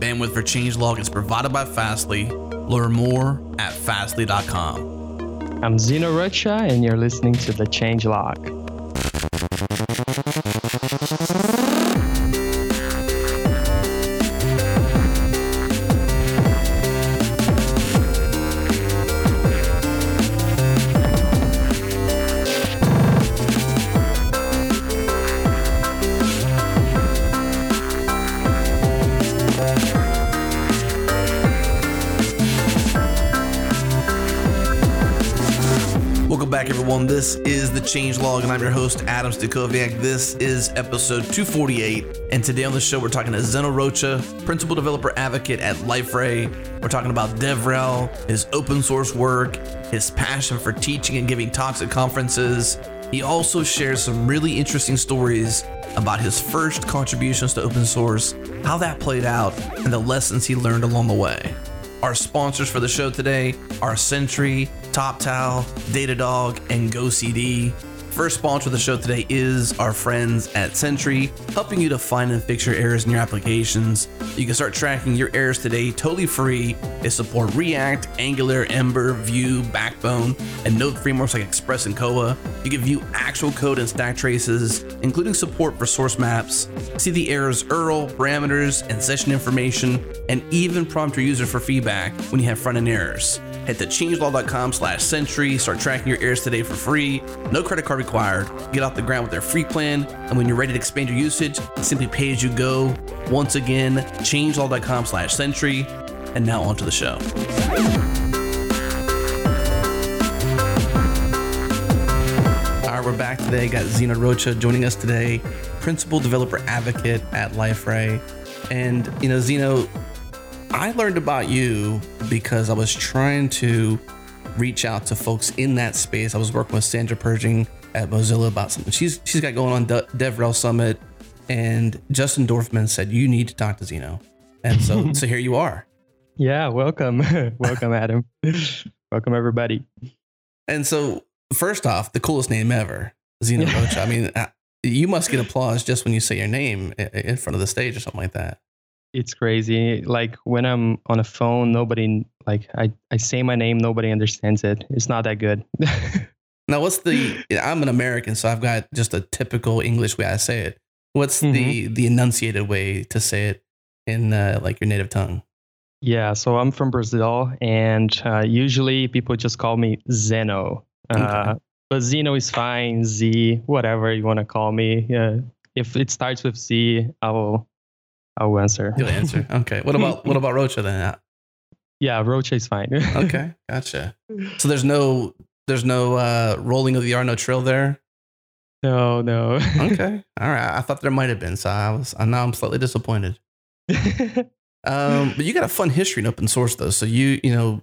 Bandwidth for Changelog is provided by Fastly. Learn more at fastly.com. I'm Zeno Rocha, and you're listening to the Changelog. Is the Change Log, and I'm your host, Adam Stacoviak. This is episode 248, and today on the show, we're talking to Zeno Rocha, Principal Developer Advocate at Liferay. We're talking about DevRel, his open source work, his passion for teaching and giving talks at conferences. He also shares some really interesting stories about his first contributions to open source, how that played out, and the lessons he learned along the way. Our sponsors for the show today are Sentry, TopTal, Datadog, and GoCD. First sponsor of the show today is our friends at Sentry, helping you to find and fix your errors in your applications. You can start tracking your errors today totally free. They support React, Angular, Ember, Vue, Backbone, and Node frameworks like Express and Koa. You can view actual code and stack traces, including support for source maps, see the errors URL, parameters, and session information, and even prompt your user for feedback when you have front end errors. Head to changelog.com slash sentry Start tracking your errors today for free. No credit card required. Get off the ground with their free plan. And when you're ready to expand your usage, simply pay as you go. Once again, changelog.com slash sentry And now on to the show. All right, we're back today. Got Zeno Rocha joining us today, Principal Developer Advocate at Liferay. And, you know, Zeno, I learned about you because I was trying to reach out to folks in that space. I was working with Sandra Persing at Mozilla about something she's she's got going on De- DevRel Summit, and Justin Dorfman said you need to talk to Zeno, and so so here you are. Yeah, welcome, welcome, Adam. welcome everybody. And so first off, the coolest name ever, Zeno Rocha. I mean, uh, you must get applause just when you say your name in front of the stage or something like that it's crazy. Like when I'm on a phone, nobody like I, I say my name, nobody understands it. It's not that good. now, what's the? I'm an American, so I've got just a typical English way I say it. What's mm-hmm. the the enunciated way to say it in uh, like your native tongue? Yeah, so I'm from Brazil, and uh, usually people just call me Zeno. Uh, But Zeno is fine. Z, whatever you want to call me. Yeah, if it starts with Z, I will I will answer. You'll answer. Okay. What about what about Rocha then? Yeah, Rocha is fine. okay, gotcha. So there's no there's no uh, rolling of the R, no trill there. No, no. okay, all right. I thought there might have been, so I was. Now I'm slightly disappointed. um, but you got a fun history in open source though. So you you know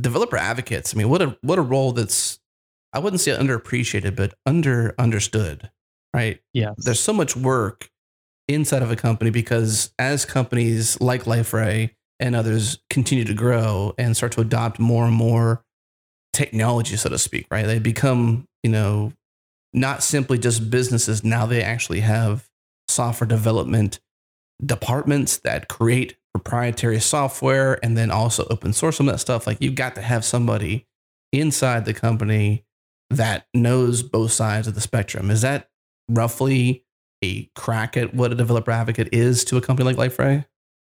developer advocates. I mean, what a what a role that's I wouldn't say underappreciated, but under understood. Right. Yeah. There's so much work inside of a company because as companies like Liferay and others continue to grow and start to adopt more and more technology, so to speak, right? They become, you know, not simply just businesses. Now they actually have software development departments that create proprietary software and then also open source some of that stuff. Like you've got to have somebody inside the company that knows both sides of the spectrum. Is that roughly a crack at what a developer advocate is to a company like Liferay?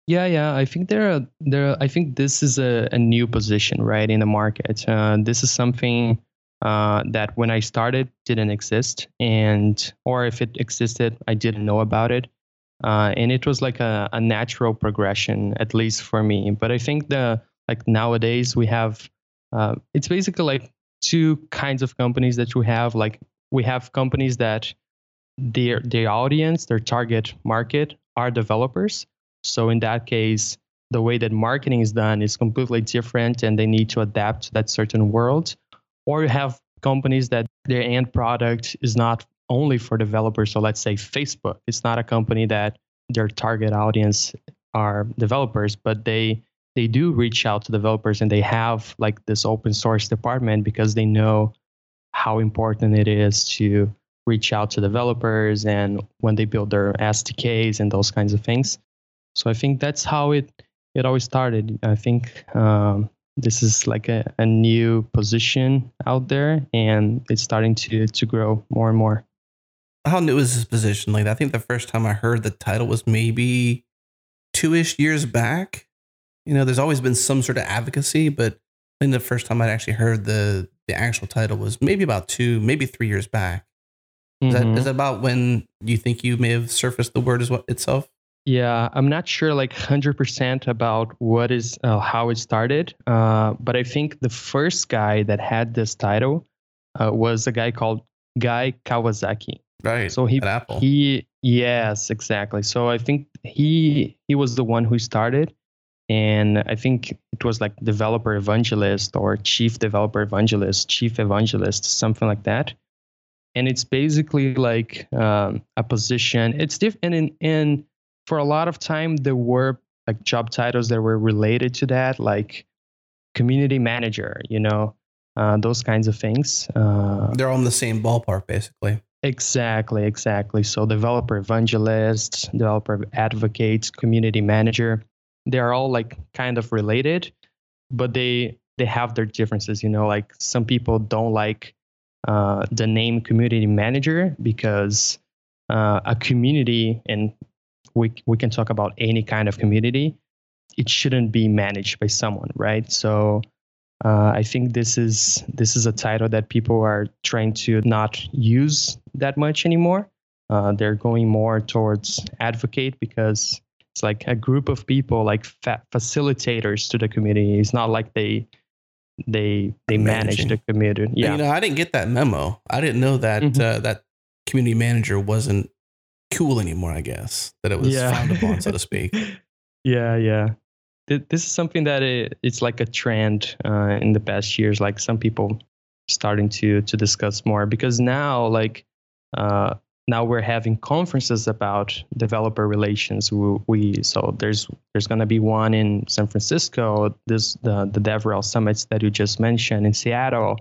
Yeah, yeah. I think there are there. I think this is a, a new position, right, in the market. Uh, this is something uh, that when I started didn't exist, and or if it existed, I didn't know about it. Uh, and it was like a, a natural progression, at least for me. But I think the like nowadays we have uh, it's basically like two kinds of companies that we have. Like we have companies that their their audience, their target market are developers. So in that case, the way that marketing is done is completely different and they need to adapt to that certain world. Or you have companies that their end product is not only for developers. So let's say Facebook. It's not a company that their target audience are developers, but they they do reach out to developers and they have like this open source department because they know how important it is to reach out to developers and when they build their SDKs and those kinds of things. So I think that's how it it always started. I think um, this is like a, a new position out there, and it's starting to to grow more and more. How new is this position? Like I think the first time I heard the title was maybe two ish years back. You know, there's always been some sort of advocacy, but I think the first time I'd actually heard the the actual title was maybe about two, maybe three years back. Is, mm-hmm. that, is that about when you think you may have surfaced the word as well itself? Yeah, I'm not sure like 100% about what is uh, how it started, uh, but I think the first guy that had this title uh, was a guy called Guy Kawasaki. Right. So he he yes, exactly. So I think he he was the one who started and I think it was like developer evangelist or chief developer evangelist, chief evangelist, something like that. And it's basically like um, a position. It's different, and, and for a lot of time there were like job titles that were related to that, like community manager, you know, uh, those kinds of things. Uh, They're all in the same ballpark, basically. Exactly, exactly. So developer evangelist, developer advocate, community manager they're all like kind of related, but they they have their differences. You know, like some people don't like uh, the name community manager because uh, a community, and we we can talk about any kind of community, it shouldn't be managed by someone, right? So. Uh, I think this is this is a title that people are trying to not use that much anymore. Uh, they're going more towards advocate because it's like a group of people like fa- facilitators to the community it's not like they they they Managing. manage the community yeah you know i didn't get that memo i didn't know that mm-hmm. uh, that community manager wasn't cool anymore i guess that it was yeah. frowned upon so to speak yeah yeah this is something that it, it's like a trend uh, in the past years like some people starting to to discuss more because now like uh, now we're having conferences about developer relations. We, we so there's there's going to be one in San Francisco. This the the DevRel summits that you just mentioned in Seattle,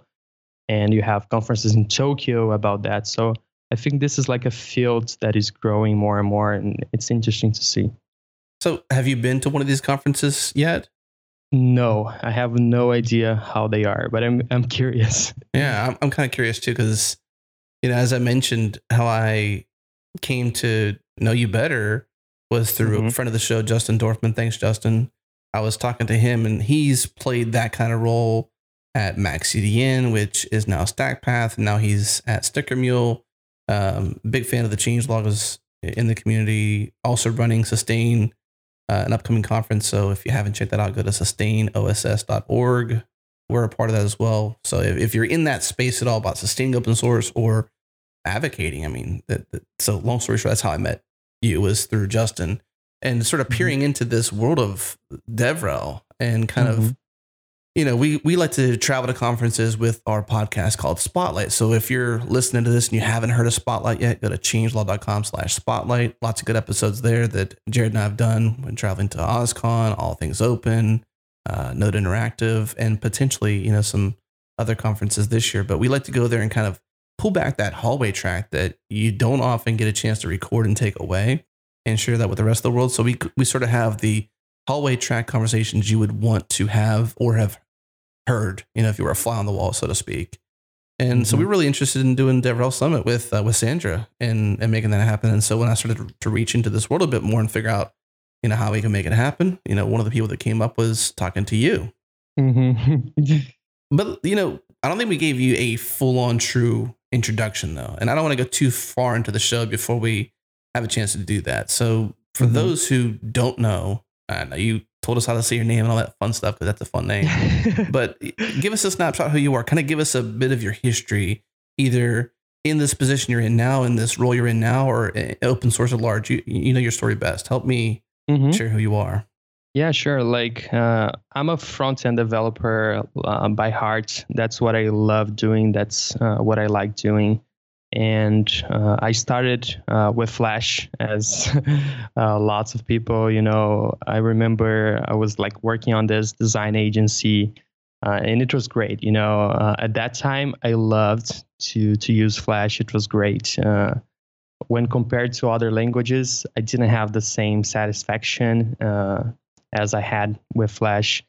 and you have conferences in Tokyo about that. So I think this is like a field that is growing more and more, and it's interesting to see. So have you been to one of these conferences yet? No, I have no idea how they are, but I'm I'm curious. Yeah, I'm I'm kind of curious too because you know, as I mentioned, how I came to know you better was through mm-hmm. a friend of the show, Justin Dorfman. Thanks, Justin. I was talking to him, and he's played that kind of role at MaxCDN, which is now StackPath, and now he's at Sticker Mule. Um, big fan of the changelog is in the community. Also running Sustain, uh, an upcoming conference. So if you haven't checked that out, go to sustainoss.org. We're a part of that as well. So if, if you're in that space at all about sustaining open source or advocating. I mean, that, that, so long story short, that's how I met you was through Justin and sort of mm-hmm. peering mm-hmm. into this world of DevRel and kind mm-hmm. of, you know, we, we like to travel to conferences with our podcast called Spotlight. So if you're listening to this and you haven't heard of Spotlight yet, go to changelog.com slash spotlight. Lots of good episodes there that Jared and I have done when traveling to OSCON, All Things Open, uh, Node Interactive, and potentially, you know, some other conferences this year. But we like to go there and kind of pull back that hallway track that you don't often get a chance to record and take away and share that with the rest of the world. So we we sort of have the hallway track conversations you would want to have or have heard, you know, if you were a fly on the wall, so to speak. And mm-hmm. so we are really interested in doing DevRel Summit with uh, with Sandra and and making that happen. And so when I started to reach into this world a bit more and figure out, you know, how we can make it happen, you know, one of the people that came up was talking to you. Mm-hmm. but you know, I don't think we gave you a full on true introduction though, and I don't want to go too far into the show before we have a chance to do that. So for mm-hmm. those who don't know, I know you told us how to say your name and all that fun stuff because that's a fun name. but give us a snapshot who you are. Kind of give us a bit of your history, either in this position you're in now, in this role you're in now, or open source at large. You, you know your story best. Help me mm-hmm. share who you are. Yeah, sure. Like uh, I'm a front end developer uh, by heart. That's what I love doing. That's uh, what I like doing. And uh, I started uh, with Flash, as uh, lots of people, you know. I remember I was like working on this design agency, and it was great. You know, at that time, I loved to to use Flash. It was great when compared to other languages, I didn't have the same satisfaction as I had with Flash.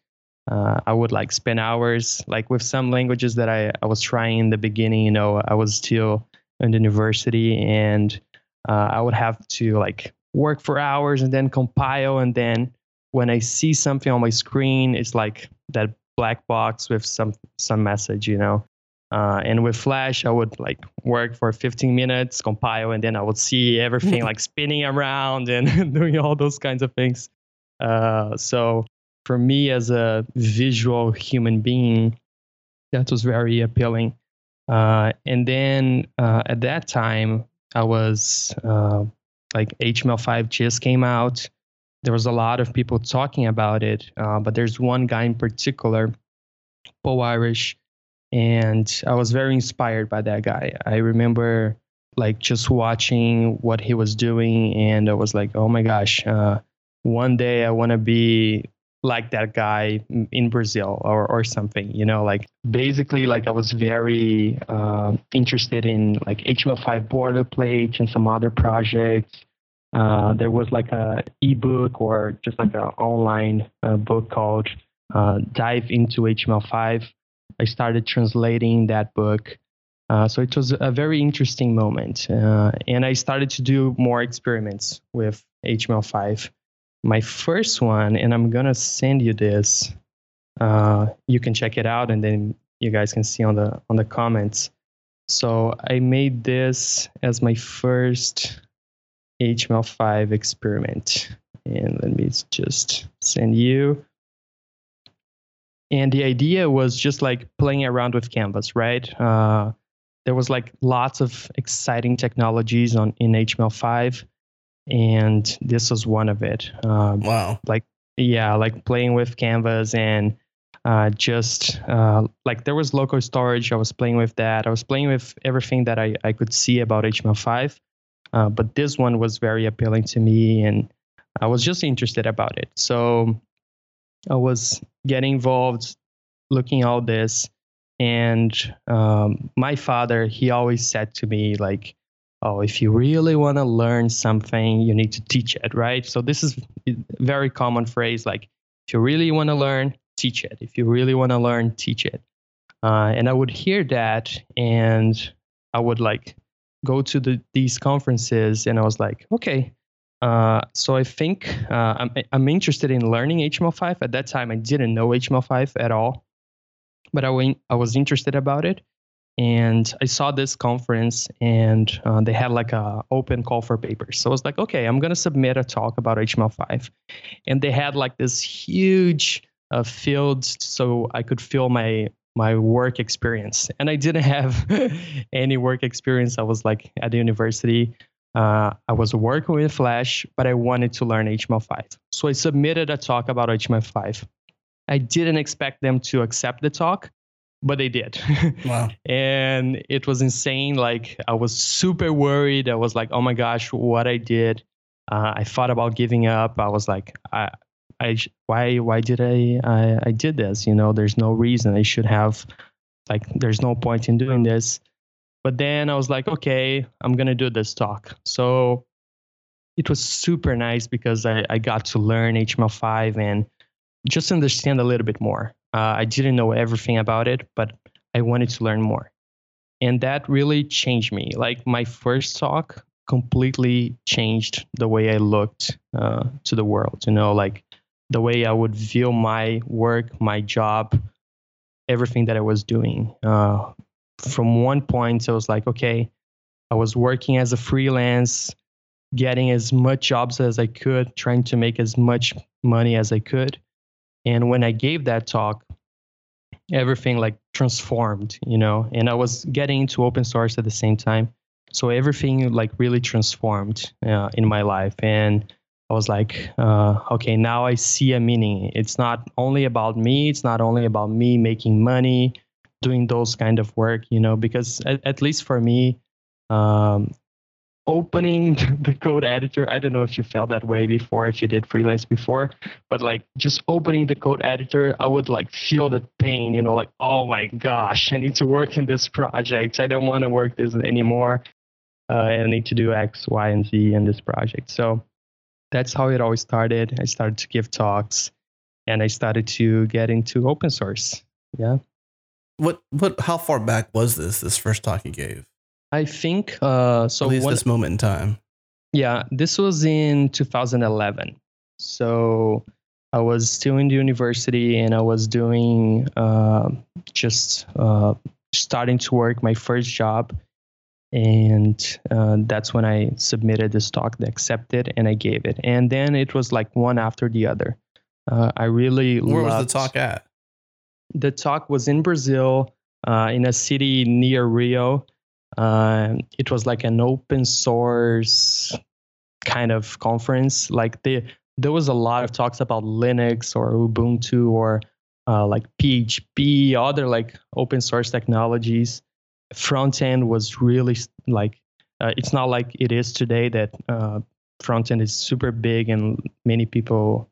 Uh, I would like spend hours, like with some languages that I, I was trying in the beginning, you know, I was still in the university and uh, I would have to like work for hours and then compile. And then when I see something on my screen, it's like that black box with some, some message, you know. Uh, and with Flash, I would like work for 15 minutes, compile, and then I would see everything like spinning around and doing all those kinds of things. Uh, so for me, as a visual human being, that was very appealing. Uh, and then uh, at that time, I was uh, like HTML5 just came out. There was a lot of people talking about it, uh, but there's one guy in particular, Paul Irish and I was very inspired by that guy. I remember like just watching what he was doing, and I was like, oh my gosh, uh, one day I want to be like that guy in Brazil or or something. You know, like basically, like I was very uh, interested in like HTML5 boilerplate and some other projects. Uh, there was like a ebook or just like an online uh, book called uh, Dive into HTML5 I started translating that book. Uh, so it was a very interesting moment. Uh, and I started to do more experiments with HTML5. My first one, and I'm to send you this. Uh, you can check it out and then you guys can see on the on the comments. So I made this as my first HTML5 experiment. And let me just send you and the idea was just like playing around with canvas right uh, there was like lots of exciting technologies on in html5 and this was one of it. Um, wow. like yeah like playing with canvas and uh, just uh, like there was local storage. I was playing with that. I was playing with everything that i, I could see about html5 uh, but this one was very appealing to me and i was just interested about it. So I was getting involved, looking all this, and um, my father he always said to me like, "Oh, if you really want to learn something, you need to teach it, right?" So this is a very common phrase like, "If you really want to learn, teach it. If you really want to learn, teach it." Uh, and I would hear that, and I would like go to the, these conferences, and I was like, "Okay." Uh, so I think uh, I'm, I'm interested in learning HTML5. At that time, I didn't know HTML5 at all, but I, went, I was interested about it. And I saw this conference, and uh, they had like a open call for papers. So I was like, okay, I'm gonna submit a talk about HTML5, and they had like this huge uh, field, so I could fill my my work experience. And I didn't have any work experience. I was like at the university. Uh, I was working with Flash, but I wanted to learn HTML5. So I submitted a talk about HTML5. I didn't expect them to accept the talk, but they did. Wow. and it was insane. Like, I was super worried. I was like, oh my gosh, what I did. Uh, I thought about giving up. I was like, I, I, why, why did I, I, I did this? You know, there's no reason I should have, like, there's no point in doing this. But then I was like, okay, I'm going to do this talk. So it was super nice because I, I got to learn HTML5 and just understand a little bit more. Uh, I didn't know everything about it, but I wanted to learn more. And that really changed me. Like my first talk completely changed the way I looked uh, to the world, you know, like the way I would view my work, my job, everything that I was doing. Uh, from one point, I was like, okay, I was working as a freelance, getting as much jobs as I could, trying to make as much money as I could. And when I gave that talk, everything like transformed, you know, and I was getting into open source at the same time. So everything like really transformed uh, in my life. And I was like, uh, okay, now I see a meaning. It's not only about me. It's not only about me making money doing those kind of work you know because at, at least for me um, opening the code editor i don't know if you felt that way before if you did freelance before but like just opening the code editor i would like feel the pain you know like oh my gosh i need to work in this project i don't want to work this anymore uh, I need to do X, Y, and Z in this project. So that's how it always started. I started to give talks, and I started to get into open source. Yeah. What what? How far back was this? This first talk you gave? I think uh, so. At least one, this moment in time. Yeah, this was in 2011. So I was still in the university, and I was doing uh, just uh, starting to work my first job and uh, that's when I submitted this talk, they accepted, and I gave it. And then it was like one after the other. Uh, I really where was the talk at? The talk was in Brazil, uh, in a city near Rio. Uh, it was like an open source kind of conference. Like the, there was a lot of talks about Linux or Ubuntu or uh, like PHP, other like open source technologies front end was really like uh, it's not like it is today that uh, front end is super big and many people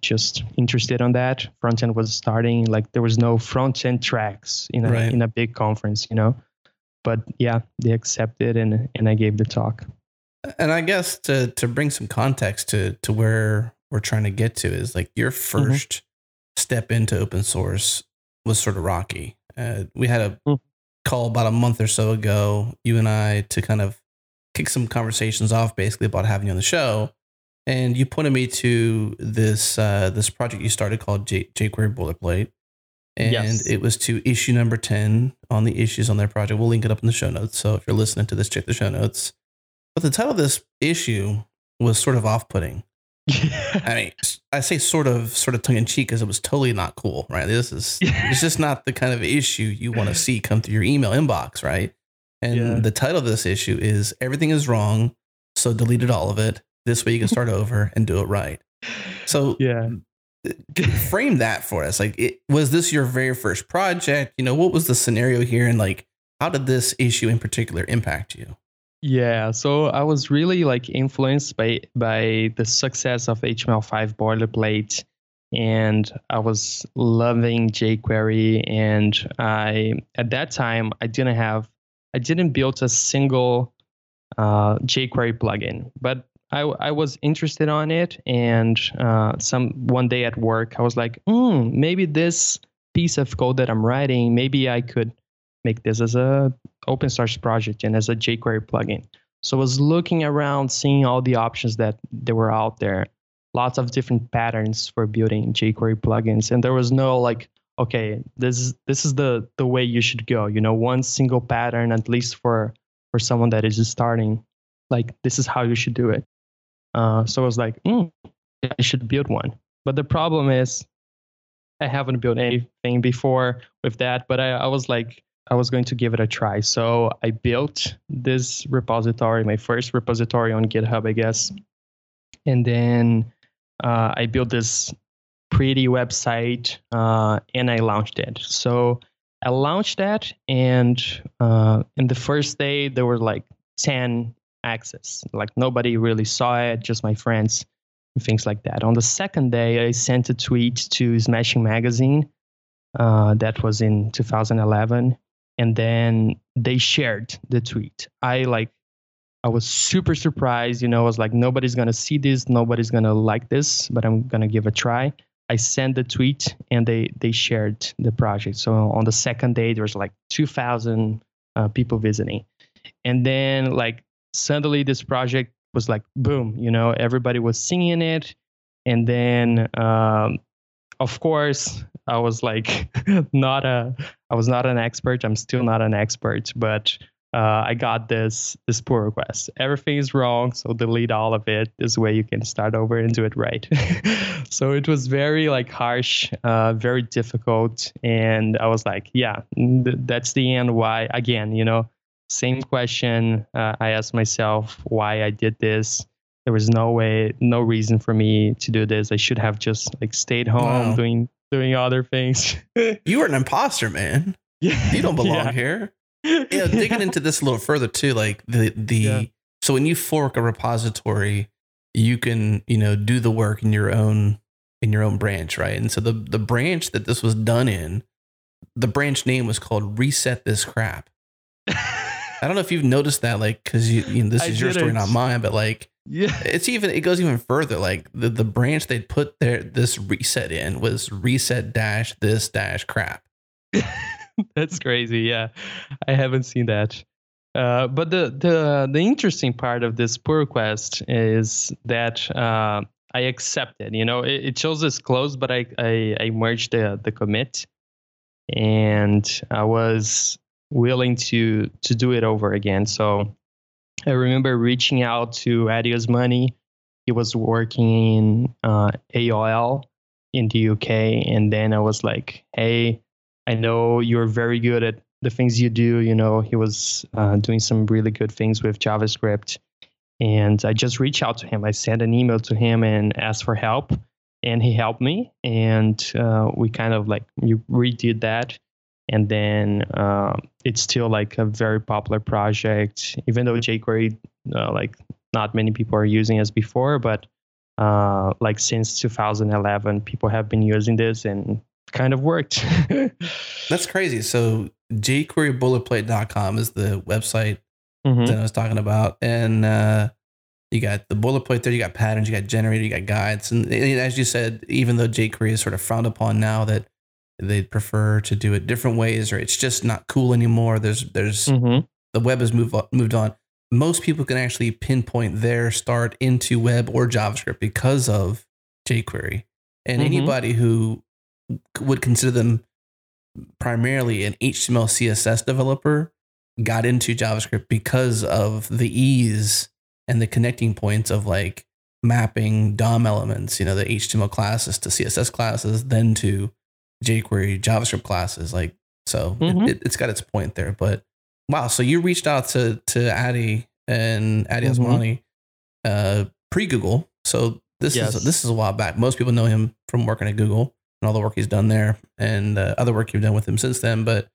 just interested on that front end was starting like there was no front end tracks in a right. in a big conference you know but yeah they accepted and and i gave the talk and i guess to to bring some context to to where we're trying to get to is like your 1st mm-hmm. step into open source was sort of rocky uh, we had a mm call about a month or so ago, you and I, to kind of kick some conversations off, basically about having you on the show. And you pointed me to this uh, this project you started called J- jQuery Boilerplate, and yes. it was to issue number ten on the issues on their project. We'll link it up in the show notes. So if you're listening to this, check the show notes. But the title of this issue was sort of off putting. I mean, I say sort of, sort of tongue in cheek because it was totally not cool, right? This is, it's just not the kind of issue you want to see come through your email inbox, right? And yeah. the title of this issue is "Everything is Wrong," so deleted all of it. This way you can start over and do it right. So yeah, frame that for us. Like, it, was this your very first project? You know, what was the scenario here, and like, how did this issue in particular impact you? Yeah, so I was really like influenced by by the success of HTML5 boilerplate and I was loving jQuery and I at that time I didn't have I didn't build a single uh, jQuery plugin, but I, I was interested on it and uh, some one day at work I was like, mm, maybe this piece of code that I'm writing, maybe I could make this as a open source project and as a jQuery plugin. So I was looking around, seeing all the options that there were out there, lots of different patterns for building jQuery plugins, and there was no like, okay, this is this is the the way you should go. You know, one single pattern at least for for someone that is just starting. Like this is how you should do it. Uh, so I was like, mm, I should build one. But the problem is, I haven't built anything before with that. But I, I was like, I was going to give it a try. So I built this repository, my first repository on GitHub, I guess. And then uh, I built this pretty website uh, and I launched it. So I launched that, and uh, in the first day, there were like 10 access. Like nobody really saw it, just my friends and things like that. On the second day, I sent a tweet to Smashing Magazine. Uh, that was in 2011 and then they shared the tweet. I like I was super surprised, you know, I was like nobody's to see this, nobody's to like this, but I'm to give a try. I sent the tweet and they they shared the project. So on the second day there was like 2000 uh, people visiting. And then like suddenly this project was like boom, you know, everybody was singing it and then um, of course I was like not a I was not an expert. I'm still not an expert, but uh, I got this this pull request. Everything is wrong, so delete all of it. This way you can start over and do it right. so it was very like harsh, uh, very difficult, and I was like, yeah, th- that's the end. Why again? You know, same question uh, I asked myself why I did this. There was no way, no reason for me to do this. I should have just like stayed home wow. doing doing other things. you were an imposter, man. Yeah, you don't belong yeah. here. Yeah, digging into this a little further too, like the the yeah. so when you fork a repository, you can you know do the work in your own in your own branch, right? And so the the branch that this was done in, the branch name was called Reset This Crap. I don't know if you've noticed that, like, because you, you know, this I is your story, didn't. mine, but like, Yeah. it's even it goes even further. Like the the branch they put their this reset in was reset dash this dash crap. That's crazy. Yeah, I haven't seen that. Uh, but the the the interesting part of this pull request is that uh, I accepted. You know, it, it shows it's closed, but I, I I merged the the commit, and I was willing to to do it over again. So I remember reaching out to Addy Osmani. He was working in uh, AOL in the UK, and then I was like, "Hey, I know you're very good at the things you do. You know, he was uh, doing some really good things with JavaScript. And I just reached out to him. I sent an email to him and asked for help. And he helped me. And uh, we kind of like you redid that. And then uh, it's still like a very popular project, even though jQuery, uh, like not many people are using as before, but uh, like since 2011, people have been using this and kind of worked. That's crazy. So jQueryBoilerplate.com is the website Mhm. that I was talking about, and uh, you got the boilerplate there. You got patterns. You got generator. You got guides, and as you said, even though jQuery is sort of frowned upon now, that they prefer to do it different ways, or it's just not cool anymore. There's there's Mhm. the web has moved on, moved on. Most people can actually pinpoint their start into web or JavaScript because of jQuery, and Mhm. anybody who would consider them primarily an HTML CSS developer got into JavaScript because of the ease and the connecting points of like mapping DOM elements, you know, the HTML classes to CSS classes, then to jQuery JavaScript classes. Like, so Mhm. it, it, has got its point there. But wow, so you reached out to to Addy and Addy Mhm. Osmani uh, pre Google. So this Yes. is this is a while back. Most people know him from working at Google and all the work he's done there, and uh, other work you've done with him since then. But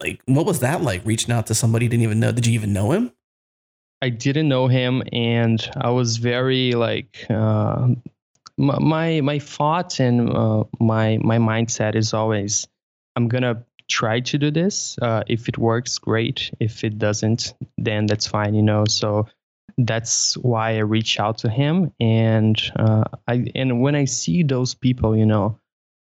like, what was that like? Reaching out to somebody you didn't even know? Did you even know him? I didn't know him, and I was very like uh, my my thoughts and uh, my my mindset is always I'm gonna try to do this. Uh, if it works, great. If it doesn't, then that's fine. You know. So that's why I reach out to him, and uh, I and when I see those people, you know,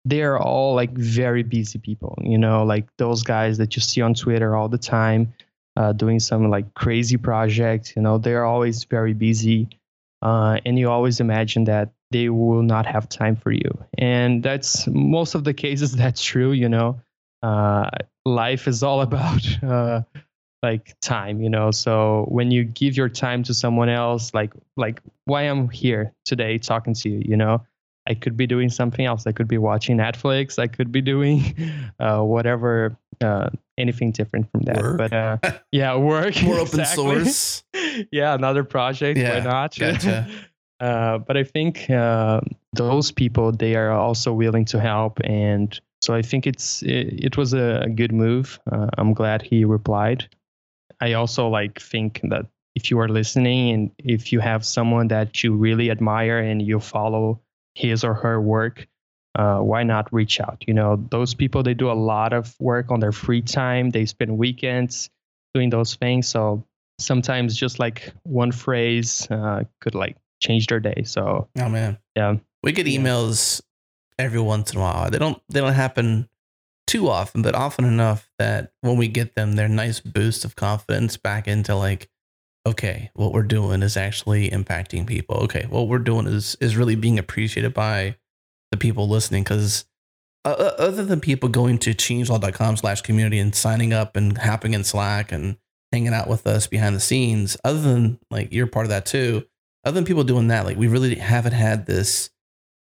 they are all like very busy people. You know, like those guys that you see on Twitter all the time uh, doing some like crazy projects. You know, they're always very busy, uh, and you always imagine that they will not have time for you. And that's most of the cases. That's true. You know, uh, life is all about uh, like time. You know, so when you give your time to someone else, like like why I'm here today talking to you. You know. I could be doing something else. I could be watching Netflix. I could be doing uh, whatever, uh, anything different from that. Work. But uh, yeah, work. More open exactly. source. yeah, another project. Yeah, why not? gotcha. Uh, but I think uh, those people they are also willing to help, and so I think it's it, it was a good move. Uh, I'm glad he replied. I also like think that if you are listening and if you have someone that you really admire and you follow his or her work, uh, why not reach out? You know, those people they do a lot of work on their free time. They spend weekends doing those things. So sometimes just like one phrase uh, could like change our day. So Oh man, yeah, we get emails every once in a while. They don't they don't happen too often, but often enough that when we get them, they're nice boost of confidence back into like, okay, what we're doing is actually impacting people. Okay, what we're doing is is really being appreciated by the people listening. Because uh, uh, other than people going to changelog.com slash community and signing up and hopping in Slack and hanging out with us behind the scenes, other than like you're part of that too, other than people doing that, like we really haven't had this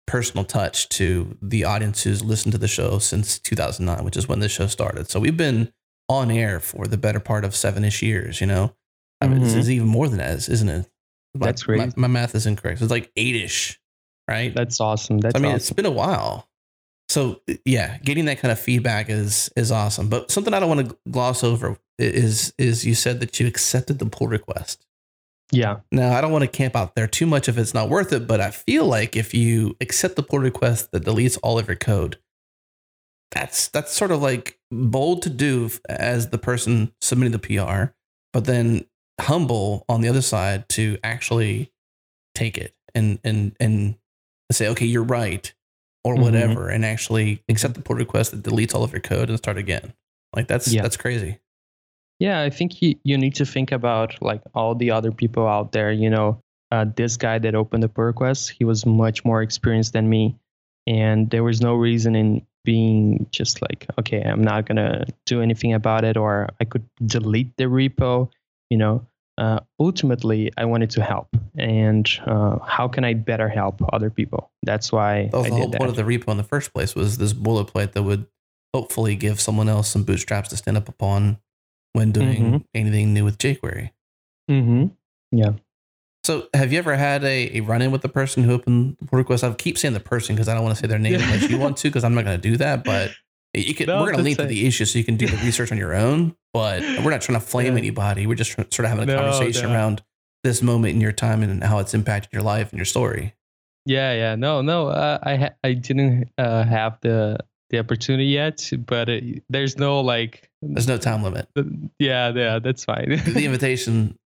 personal touch to the audience who's listened to the show since 2009, which is when this show started. So we've been on air for the better part of seven ish years, you know? I mean, this Mhm. is even more than that, isn't it? My- That's my- My, math is incorrect. So it's like eight ish, right? that's awesome. That's I mean, awesome. it's been a while. So yeah, getting that kind of feedback is is awesome. But something I don't want to gloss over is is you said that you accepted the pull request. Yeah. Now, I don't want to camp out there too much if it's not worth it, but I feel like if you accept the pull request that deletes all of your code, that's that's sort of like bold to do as the person submitting the PR. but then humble on the other side to actually take it and and and say, okay, you're right, or Mhm. whatever, and actually accept the pull request that deletes all of your code and start again. Like that's Yeah. that's crazy. Yeah, I think you, you need to think about like all the other people out there. You know, uh, this guy that opened the pull request, he was much more experienced than me, and there was no reason in being just like, okay, I'm not gonna do anything about it, or I could delete the repo. You know, uh, ultimately, I wanted to help, and uh, how can I better help other people? That's why That was I the whole did point of the repo in the first place was this boilerplate that would hopefully give someone else some bootstraps to stand up upon when doing Mhm. anything new with jQuery. Mm-hmm. Yeah. So, have you ever had a, a run in with the person who opened the pull request? I keep saying the person because I don't want to say their name unless you want to, because I'm not going to do that. But you can, No, we're going to link to the issue so you can do the research on your own. But we're not trying to flame Yeah. anybody. We're just tr- sort of having a No, conversation no. around this moment in your time and how it's impacted your life and your story. Yeah, yeah, no, no, uh, I ha- I didn't uh, have the the opportunity yet, but it, there's no like, There's no time limit. yeah, yeah, that's fine. The invitation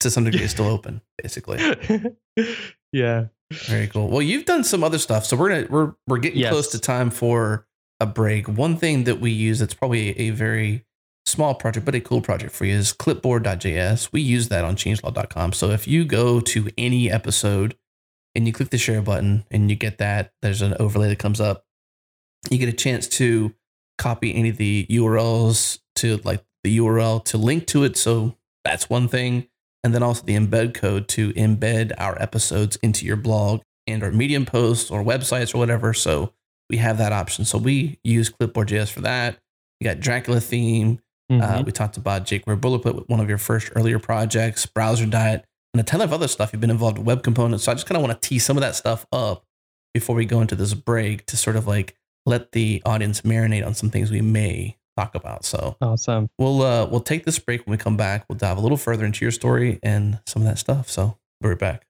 to some degree is still open, basically. yeah, Very cool. Well, you've done some other stuff, so we're gonna we're we're getting Yes. close to time for a break. One thing that we use that's probably a very small project, but a cool project for you is clipboard.js. We use that on changelog.com. So if you go to any episode and you click the share button and you get that, there's an overlay that comes up. You get a chance to copy any of the URLs to like the URL to link to it. So that's one thing and then also the embed code to embed our episodes into your blog and or medium posts or websites or whatever so we have that option so we use clipboard.js for that you got dracula theme uh, Mhm. we talked about jQuery boilerplate with one of your first earlier projects browser diet and a ton of other stuff you've been involved with web components so i just kind of want to tee some of that stuff up before we go into this break to sort of like let the audience marinate on some things we may talk about so awesome. We'll uh we'll take this break when we come back. We'll dive a little further into your story and some of that stuff. So we'll be right back.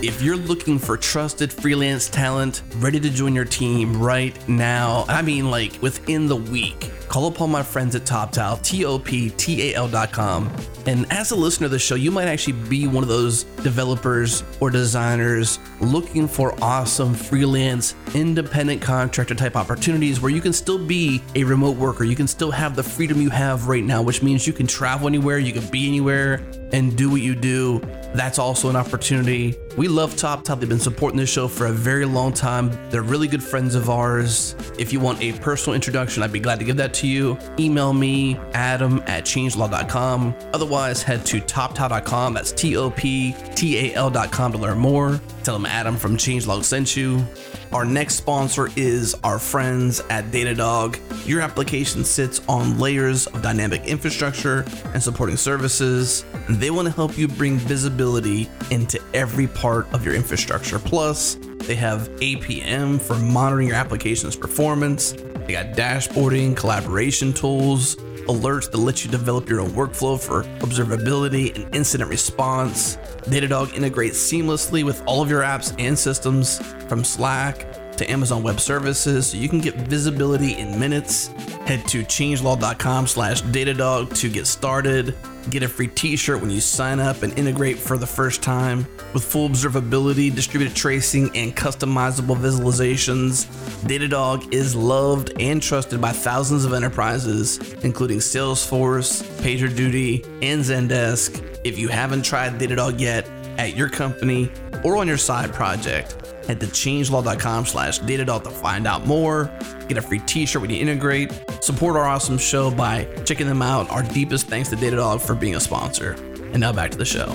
If you're looking for trusted freelance talent ready to join your team right now, I mean like within the week, call upon my friends at TopTal, T-O-P-T-A-L dot com. And as a listener of the show, you might actually be one of those developers or designers looking for awesome freelance, independent contractor type opportunities where you can still be a remote worker. You can still have the freedom you have right now, which means you can travel anywhere, you can be anywhere and do what you do. That's also an opportunity. We love TopTal. They've been supporting this show for a very long time. They're really good friends of ours. If you want a personal introduction, I'd be glad to give that to you. Email me, adam at changelog.com. Otherwise, head to toptal.com. That's T O P T A L.com to learn more. Tell them Adam from Changelog sent you. Our next sponsor is our friends at Datadog. Your application sits on layers of dynamic infrastructure and supporting services. And they want to help you bring visibility into every part of your infrastructure. Plus, they have APM for monitoring your application's performance. They got dashboarding, collaboration tools, alerts that let you develop your own workflow for observability and incident response. Datadog integrates seamlessly with all of your apps and systems from Slack to Amazon Web Services so you can get visibility in minutes. Head to changelog.com slash Datadog to get started. Get a free t-shirt when you sign up and integrate for the first time. With full observability, distributed tracing, and customizable visualizations, Datadog is loved and trusted by thousands of enterprises, including Salesforce, PagerDuty, and Zendesk. If you haven't tried Datadog yet at your company or on your side project, head to changelog.com slash Datadog to find out more. Get a free t-shirt when you integrate. Support our awesome show by checking them out. Our deepest thanks to Datadog for being a sponsor. And now back to the show.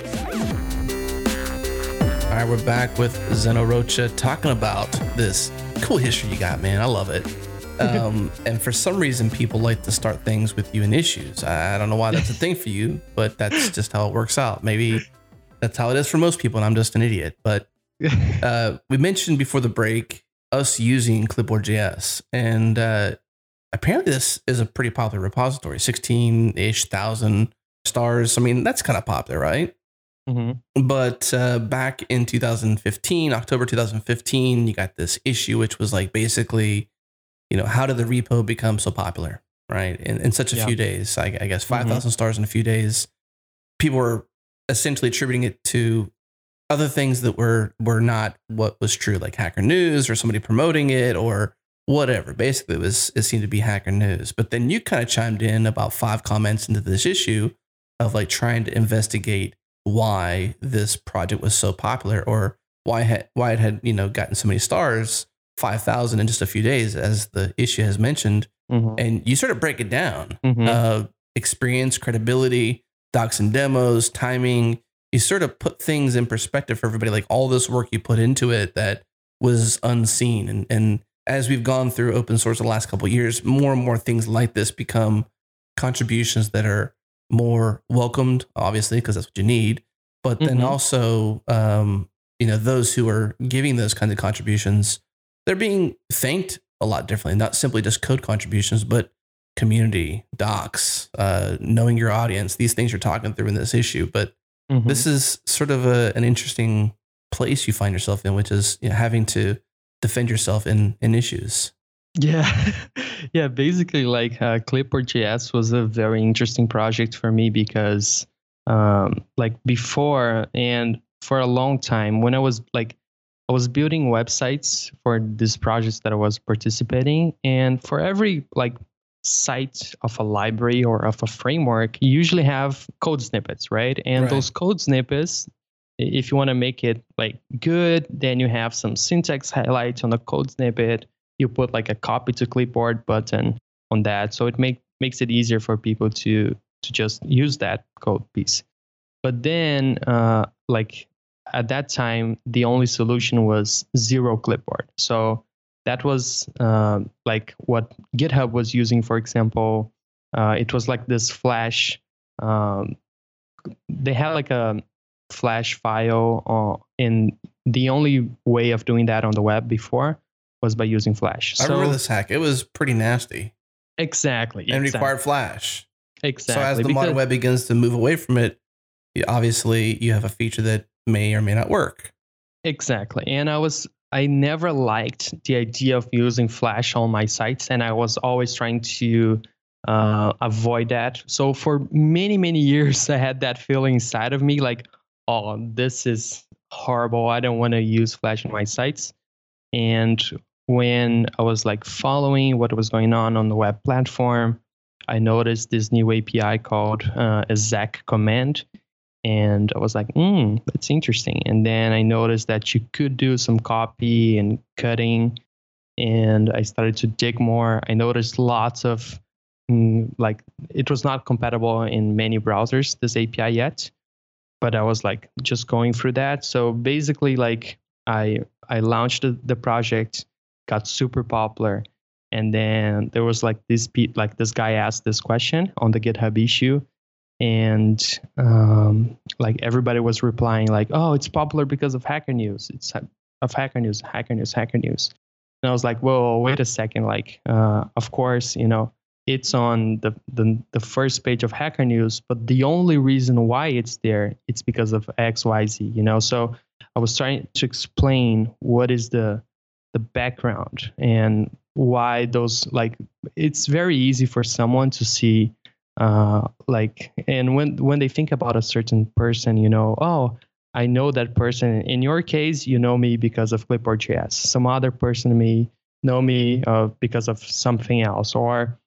All right, we're back with Zeno Rocha talking about this cool history you got, man. I love it. Um, and for some reason, people like to start things with you and issues. I don't know why that's a thing for you, but that's just how it works out. Maybe that's how it is for most people, and I'm just an idiot. But uh, we mentioned before the break us using Clipboard.js, and uh, apparently this is a pretty popular repository 16 ish thousand stars. I mean, that's kind of popular, right? Mhm. But uh, back in 2015, October 2015, you got this issue, which was like basically, you know, how did the repo become so popular, right? In, in such a Yeah. few days, I, I guess 5,000 stars in a few days. people were essentially attributing it to other things that were were not what was true, like Hacker News or somebody promoting it or whatever. Basically, it was it seemed to be Hacker News. But then you kind of chimed in about five comments into this issue of like trying to investigate why this project was so popular or why had why it had you know gotten so many stars, five thousand in just a few days, as the issue has mentioned. Mm-hmm. And you sort of break it down: mm-hmm. uh, experience, credibility, docs and demos, timing. You sort of put things in perspective for everybody, like all this work you put into it that was unseen. And and as we've gone through open source the last couple years, more and more things like this become contributions that are more welcomed, obviously, because that's what you need. But then mm-hmm. also, um, you know, those who are giving those kinds of contributions, they're being thanked a lot differently, not simply just code contributions, but community, docs, uh, knowing your audience, these things you're talking through in this issue. But mm-hmm. this is sort of a, an interesting place you find yourself in, which is you know, having to defend yourself in in issues. Yeah, yeah. Basically, like uh, Clipboard.js was a very interesting project for me because, um, like before and for a long time, when I was like, I was building websites for these projects that I was participating, and for every like site of a library or of a framework, you usually have code snippets, right? And right. those code snippets, if you want to make it like good, then you have some syntax highlights on the code snippet you put like a copy to clipboard button on that. So it make, makes it easier for people to, to just use that code piece. But then, uh, like at that time, the only solution was ZeroClipboard. So that was uh, like what GitHub was using, for example. Uh, it was like this Flash. Um, they had like a Flash file, uh, and the only way of doing that on the web before was by using Flash. I so, remember this hack. It was pretty nasty. Exactly. And exactly. required Flash. Exactly. So as the modern web begins to move away from it, obviously you have a feature that may or may not work. Exactly. And I was I never liked the idea of using Flash on my sites, and I was always trying to uh, avoid that. So for many many years, I had that feeling inside of me, like, oh, this is horrible. I don't want to use Flash on my sites. And when I was like following what was going on on the web platform, I noticed this new API called uh, execCommand. And I was like, hmm, that's interesting. And then I noticed that you could do some copy and cutting. And I started to dig more. I noticed lots of, mm, like, it was not compatible in many browsers, this API yet. But I was like, just going through that. So basically, like, I I launched the, the project got super popular and then there was like this like this guy asked this question on the github issue and um, like everybody was replying like oh it's popular because of hacker news. It's of hacker news hacker news hacker news. And i was like whoa wait a second. Like uh, of course you know it's on the, the the first page of hacker news but the only reason why it's there it's because of xyz you know? So i was trying to explain what is the the background and why those like it's very easy for someone to see uh like and when when they think about a certain person you know oh i know that person. In your case you know me because of clipboard.js some other person may know me uh, because of something else or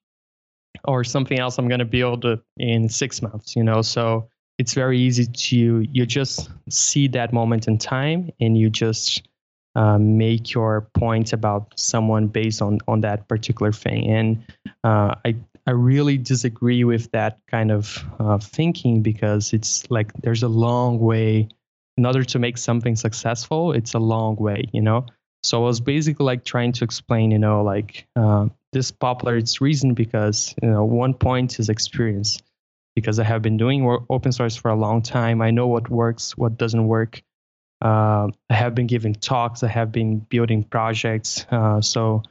or something else i'm going to build in six months you know? So it's very easy to you just see that moment in time and you just uh, make your points about someone based on on that particular thing. And uh, I I really disagree with that kind of uh, thinking because it's like there's a long way. In order to make something successful, it's a long way, you know. So I was basically like trying to explain, you know, like uh, this popular its reason because you know one point is experience because I have been doing open source for a long time. I know what works, what doesn't work. Uh, I have been giving talks, I have been building projects. Uh, so,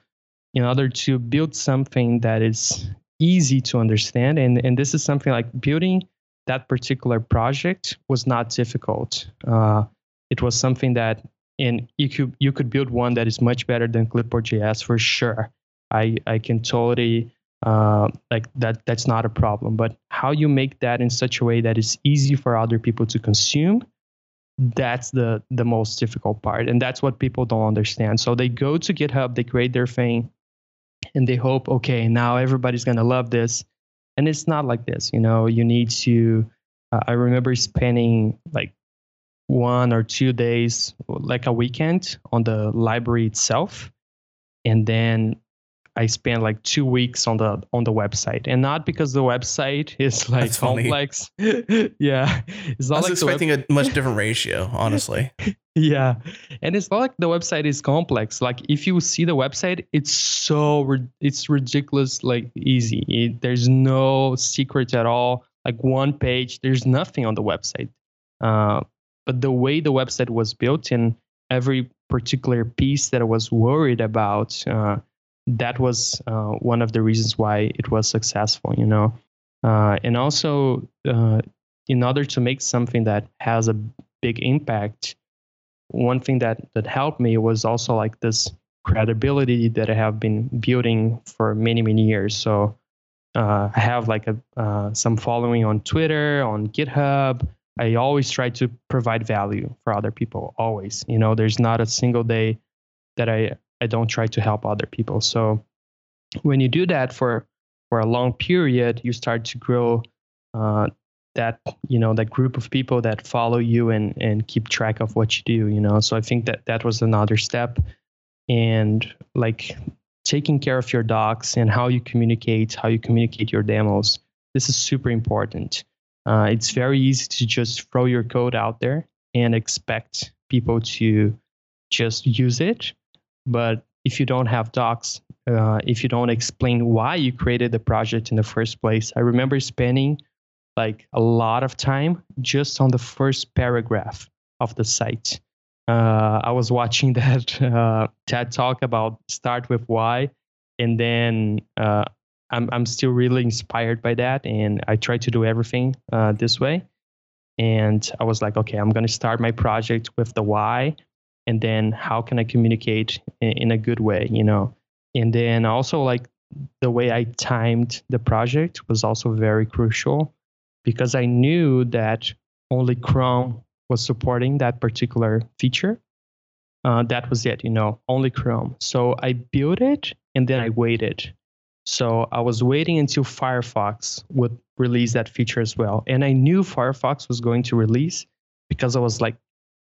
in order to build something that is easy to understand, and, and this is something like building that particular project was not difficult. Uh, it was something that, and you could you could build one that is much better than Clipboard.js for sure. I I can totally uh, like that that's not a problem but how you make that in such a way that is easy for other people to consume that's the the most difficult part and that's what people don't understand so they go to github they create their thing and they hope okay now everybody's going to love this. And it's not like this you know you need to uh, i remember spending like one or two days like a weekend on the library itself. And then I spent like two weeks on the on the website, and not because the website is like complex. yeah, it's not I was like expecting a much different ratio, honestly. yeah, and it's not like the website is complex. Like if you see the website, it's so it's ridiculous, like easy. It, there's no secrets at all. Like one page, there's nothing on the website. Uh, but the way the website was built and every particular piece that I was worried about, uh, that was uh, one of the reasons why it was successful. You know, uh, and also uh, in order to make something that has a big impact one thing that that helped me was also like this credibility that I have been building for many many years. So uh, I have like a uh, some following on Twitter, on GitHub. I always try to provide value for other people. Always, you know, there's not a single day that I I don't try to help other people. So when you do that for for a long period, you start to grow uh, that you know that group of people that follow you and and keep track of what you do. You know, so I think that that was another step, and like taking care of your docs and how you communicate, how you communicate your demos. This is super important. Uh, it's very easy to just throw your code out there and expect people to just use it but if you don't have docs, uh, if you don't explain why you created the project in the first place, I remember spending like a lot of time just on the first paragraph of the site. Uh, I was watching that uh, TED talk about start with why, and then uh, I'm I'm still really inspired by that, and I try to do everything uh, this way. And I was like, okay, I'm gonna start my project with the why, and then how can i communicate in, in, a good way you know? And then also like the way i timed the project was also very crucial because i knew that only chrome was supporting that particular feature. Uh, that was it you know only chrome. So i built it and then i waited. So i was waiting until firefox would release that feature as well. And i knew firefox was going to release because i was like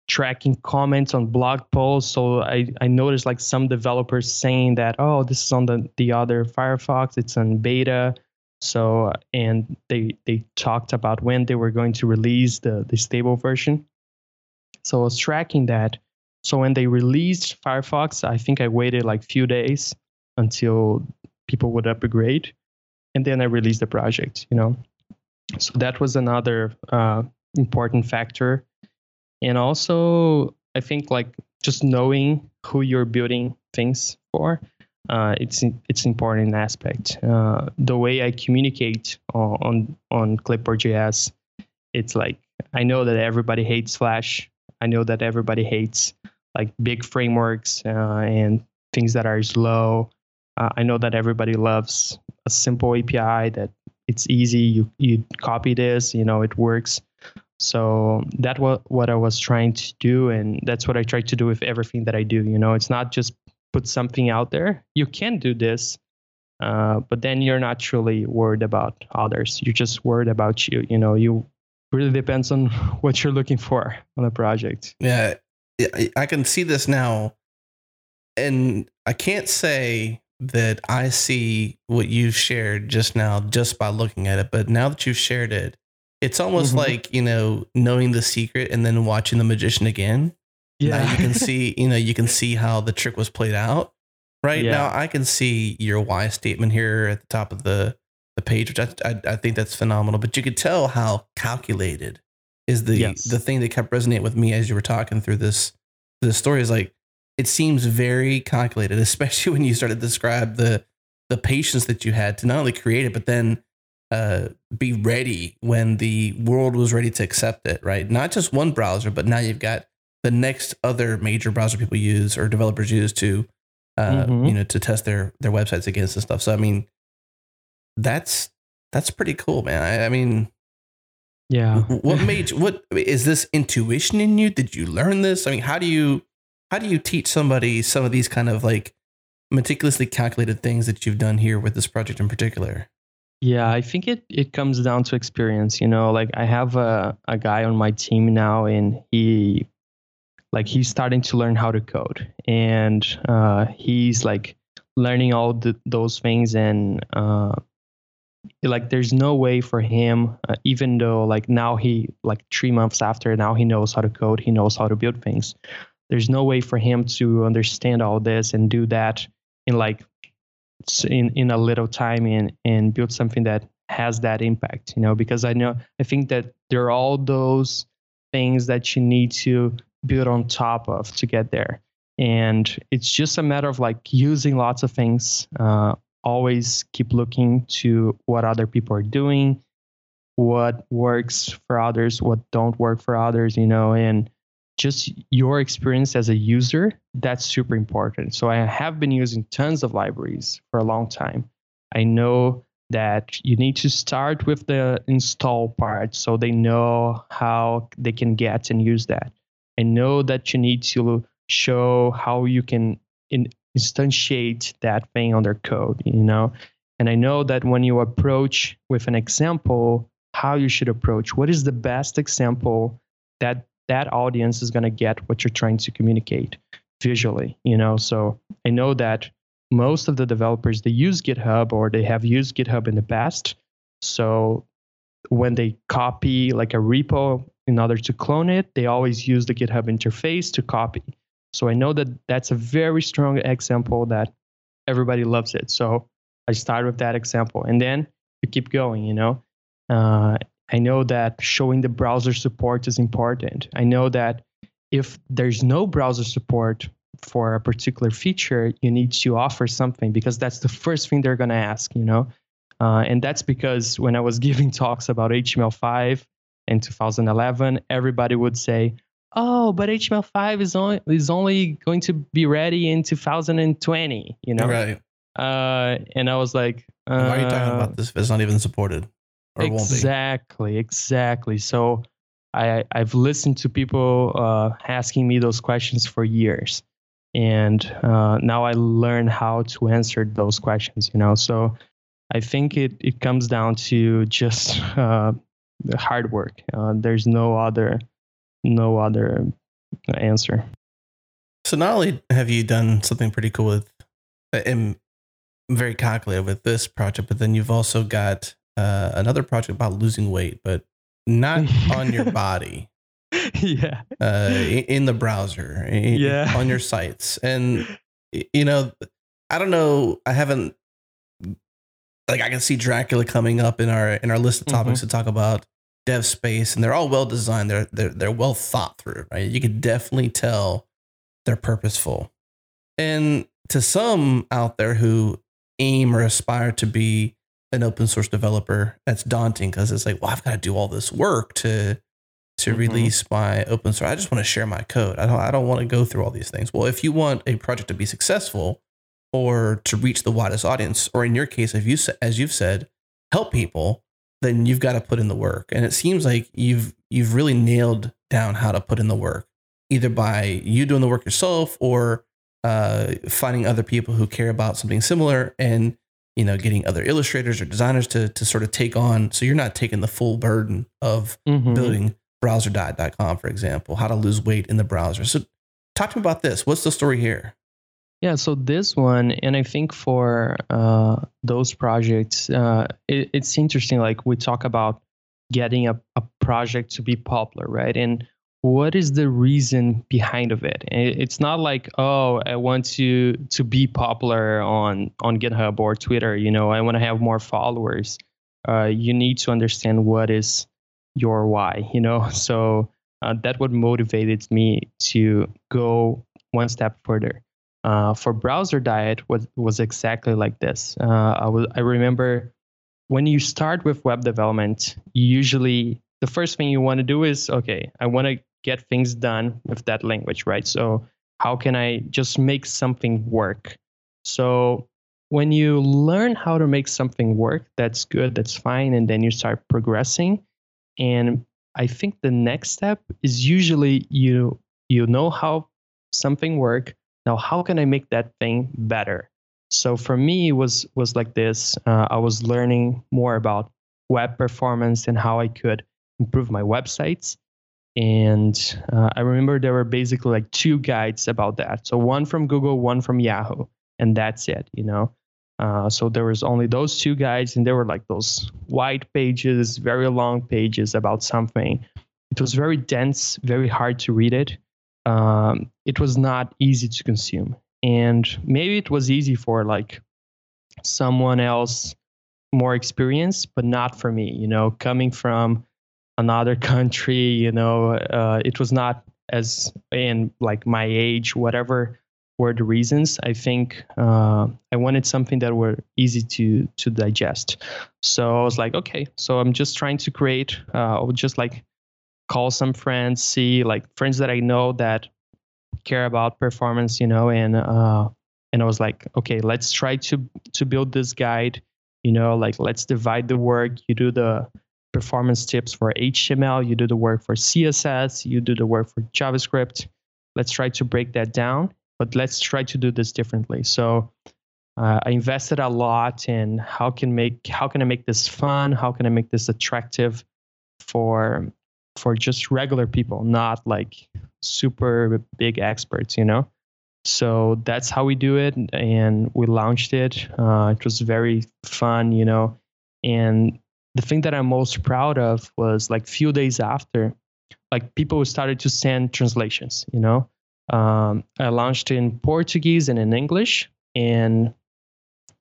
tracking comments on blog posts. So I, I noticed like some developers saying that, oh, this is on the, the other Firefox, it's on beta. So and they they talked about when they were going to release the, the stable version. So I was tracking that. So when they released Firefox, I think I waited like few days until people would upgrade. And then I released the project, you know. So that was another uh, important factor and also i think like just knowing who you're building things for uh, it's it's important aspect. Uh, the way i communicate on on clipboard.js it's like i know that everybody hates flash. I know that everybody hates like big frameworks uh, and things that are slow. Uh, i know that everybody loves a simple api that it's easy. You you copy this you know it works so that was what I was trying to do, and that's what I try to do with everything that I do. You know, it's not just put something out there. You can do this, uh, but then you're not truly worried about others. You're just worried about you. You know, you really depends on what you're looking for on a project. Yeah, I can see this now, and I can't say that I see what you've shared just now just by looking at it, but now that you've shared it, it's almost mm-hmm. like, you know, knowing the secret and then watching the magician again. Yeah. Now you can see, you know, you can see how the trick was played out. Right yeah. now, I can see your why statement here at the top of the, the page, which I, I, I think that's phenomenal. But you could tell how calculated is the yes. the thing that kept resonating with me as you were talking through this the story is like it seems very calculated, especially when you started to describe the the patience that you had to not only create it, but then uh, be ready when the world was ready to accept it, right? Not just one browser, but now you've got the next other major browser people use or developers use to, uh, mm-hmm. you know, to test their their websites against and stuff. So I mean, that's that's pretty cool, man. I, I mean, yeah. what made what is this intuition in you? Did you learn this? I mean, how do you how do you teach somebody some of these kind of like meticulously calculated things that you've done here with this project in particular? Yeah, I think it, it comes down to experience. You know, like I have a, a guy on my team now, and he like he's starting to learn how to code, and uh, he's like learning all the, those things, and uh, like there's no way for him, uh, even though like now he like three months after now he knows how to code, he knows how to build things. There's no way for him to understand all this and do that in like in in a little time and and build something that has that impact you know because i know i think that there are all those things that you need to build on top of to get there. And it's just a matter of like using lots of things uh, always keep looking to what other people are doing what works for others what don't work for others you know and just your experience as a user, that's super important. So I have been using tons of libraries for a long time. I know that you need to start with the install part so they know how they can get and use that. I know that you need to show how you can in, instantiate that thing on their code, you know? And I know that when you approach with an example, how you should approach, what is the best example that that audience is going to get what you're trying to communicate visually you know? So i know that most of the developers they use github or they have used github in the past. So when they copy like a repo in order to clone it they always use the github interface to copy. So i know that that's a very strong example that everybody loves it. So i start with that example and then you keep going you know? Uh, I know that showing the browser support is important. I know that if there's no browser support for a particular feature, you need to offer something because that's the first thing they're going to ask, you know? Uh, and that's because when I was giving talks about HTML5 in 2011, everybody would say, oh, but HTML5 is only, is only going to be ready in 2020, you know? Right. Uh, and I was like, uh, Why are you talking about this if it's not even supported? Exactly, exactly. So I I've listened to people uh, asking me those questions for years, and uh, now I learn how to answer those questions. You know, so I think it it comes down to just uh, hard work. Uh, there's no other no other answer. So not only have you done something pretty cool with, and very calculated with this project, but then you've also got uh, another project about losing weight, but not on your body. Yeah. Uh, in, the browser. In, yeah. On your sites, and you know, I don't know. I haven't. Like I can see Dracula coming up in our in our list of topics mm-hmm. to talk about dev space, and they're all well designed. They're they're they're well thought through. Right. You can definitely tell they're purposeful. And to some out there who aim or aspire to be an open source developer, that's daunting because it's like, well, I've got to do all this work to to mm-hmm. release my open source. I just want to share my code. I don't I don't want to go through all these things. Well, if you want a project to be successful or to reach the widest audience, or in your case, if you as you've said, help people, then you've got to put in the work. And it seems like you've you've really nailed down how to put in the work, either by you doing the work yourself or uh, finding other people who care about something similar and you know, getting other illustrators or designers to to sort of take on. So you're not taking the full burden of mm-hmm. building browserdiet.com, for example, how to lose weight in the browser. So talk to me about this. What's the story here? Yeah, so this one, and I think for uh, those projects, uh, it, it's interesting. Like we talk about getting a, a project to be popular, right? And what is the reason behind of it? It's not like oh i want to to be popular on on github or twitter you know i want to have more followers. Uh, you need to understand what is your why you know? So uh, that what motivated me to go one step further. Uh, for browser diet was was exactly like this. Uh, I was I remember when you start with web development usually the first thing you want to do is okay i want to get things done with that language, right? So how can I just make something work? So when you learn how to make something work, that's good, that's fine, and then you start progressing. And I think the next step is usually you you know how something work. Now, how can I make that thing better? So for me, it was was like this. Uh, I was learning more about web performance and how I could improve my websites. And uh, I remember there were basically like two guides about that. So one from Google, one from Yahoo, and that's it. You know. Uh, so there was only those two guides, and they were like those white pages, very long pages about something. It was very dense, very hard to read it. Um, it was not easy to consume, and maybe it was easy for like someone else more experienced, but not for me. You know, coming from another country, you know, uh, it was not as in like my age, whatever were the reasons. I think uh, I wanted something that were easy to to digest. So I was like, okay, so I'm just trying to create. Uh, I would just like call some friends, see like friends that I know that care about performance, you know, and uh, and I was like, okay, let's try to to build this guide. You know, like let's divide the work. You do the performance tips for HTML. You do the work for CSS. You do the work for JavaScript. Let's try to break that down but let's try to do this differently. So uh, I invested a lot in how can make how can I make this fun? How can I make this attractive for for just regular people, not like super big experts, you know? So that's how we do it, and we launched it. Uh, it was very fun, you know. And the thing that I'm most proud of was like few days after, like people started to send translations, you know um, I launched in Portuguese and in English, and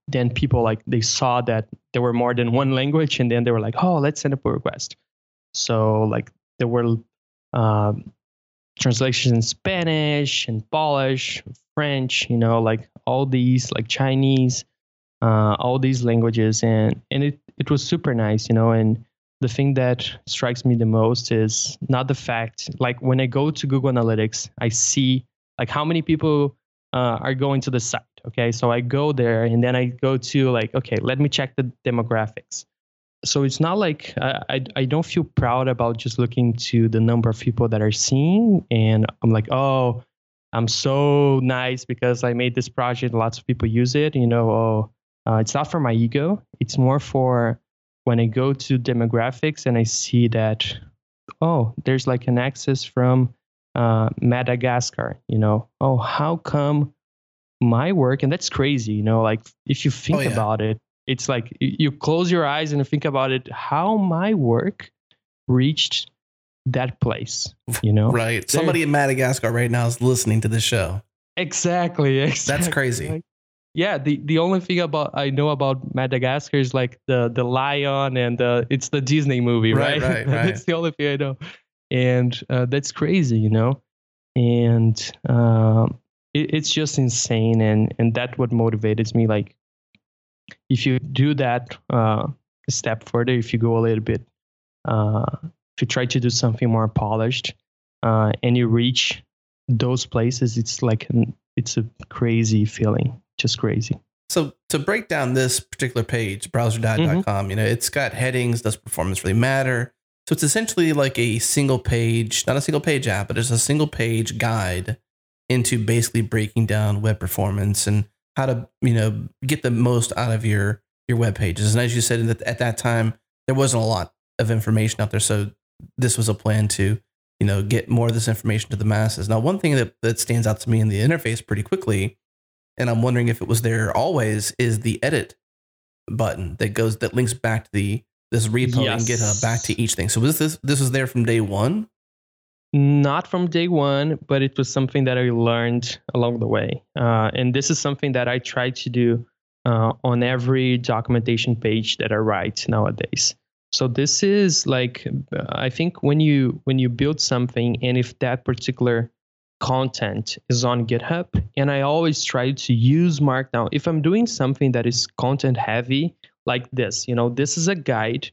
then people like they saw that there were more than one language, and then they were like, "Oh, let's send a pull request." So like there were uh, translations in Spanish and Polish, French, you know, like all these like Chinese, uh, all these languages, and and it it was super nice, you know, and the thing that strikes me the most is not the fact like when i go to google analytics i see like how many people uh, are going to the site okay? So i go there and then i go to like okay let me check the demographics. So it's not like I, I, I don't feel proud about just looking to the number of people that are seeing and i'm like oh i'm so nice because i made this project lots of people use it you know oh uh, it's not for my ego it's more for when I go to demographics and I see that, oh, there's like an access from uh, Madagascar, you know, oh, how come my work, and that's crazy, you know, like if you think oh, yeah. about it, it's like you close your eyes and think about it, how my work reached that place, you know? right. Somebody in Madagascar right now is listening to this show. Exactly. exactly. That's crazy. Like, yeah the the only thing about i know about madagascar is like the the lion and the it's the disney movie right right, right, right. that's the only thing i know. And uh, that's crazy you know? And um, it, it's just insane and and that what motivated me like if you do that uh, a step further if you go a little bit uh, if you try to do something more polished uh, and you reach those places it's like an, it's a crazy feeling just crazy. So to break down this particular page, browserdiet.com, mm-hmm. you know, it's got headings, does performance really matter? So it's essentially like a single page, not a single page app, but it's a single page guide into basically breaking down web performance and how to, you know, get the most out of your your web pages. And as you said at that time, there wasn't a lot of information out there, so this was a plan to, you know, get more of this information to the masses. Now, one thing that that stands out to me in the interface pretty quickly and I'm wondering if it was there always, is the edit button that goes that links back to the this repo yes. and GitHub back to each thing. So was this this was there from day one? Not from day one, but it was something that I learned along the way. Uh, and this is something that I try to do uh, on every documentation page that I write nowadays. So this is like I think when you when you build something, and if that particular content is on GitHub, and I always try to use Markdown. If I'm doing something that is content heavy, like this, you know, this is a guide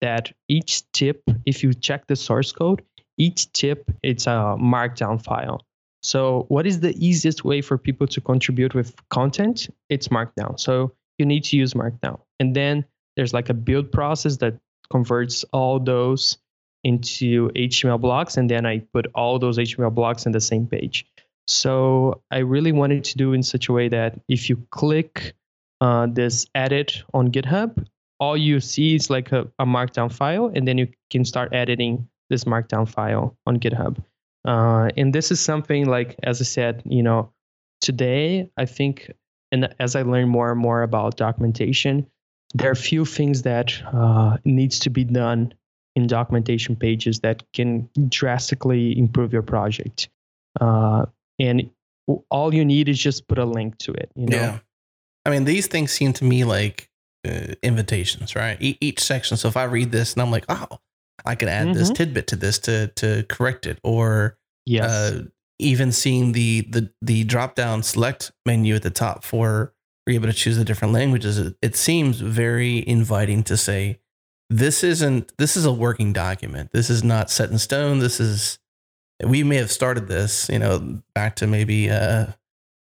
that each tip, if you check the source code, each tip it's a Markdown file. So, what is the easiest way for people to contribute with content? It's Markdown. So, you need to use Markdown. And then there's like a build process that converts all those into HTML blocks. And then I put all those HTML blocks in the same page. So, I really wanted to do in such a way that if you click uh, this edit on GitHub, all you see is like a, a markdown file, and then you can start editing this markdown file on GitHub. Uh, and this is something like, as I said, you know, today I think, and as I learn more and more about documentation, there are a few things that uh, needs to be done in documentation pages that can drastically improve your project. Uh, and all you need is just put a link to it. You know. Yeah. I mean, these things seem to me like uh, invitations, right? E- each section. So if I read this and I'm like, oh, I can add mm-hmm. this tidbit to this to to correct it, or yes. Uh, even seeing the the the drop down select menu at the top for you're able to choose the different languages. It, it seems very inviting to say, this isn't this is a working document. This is not set in stone. This is we may have started this, you know, back to maybe uh,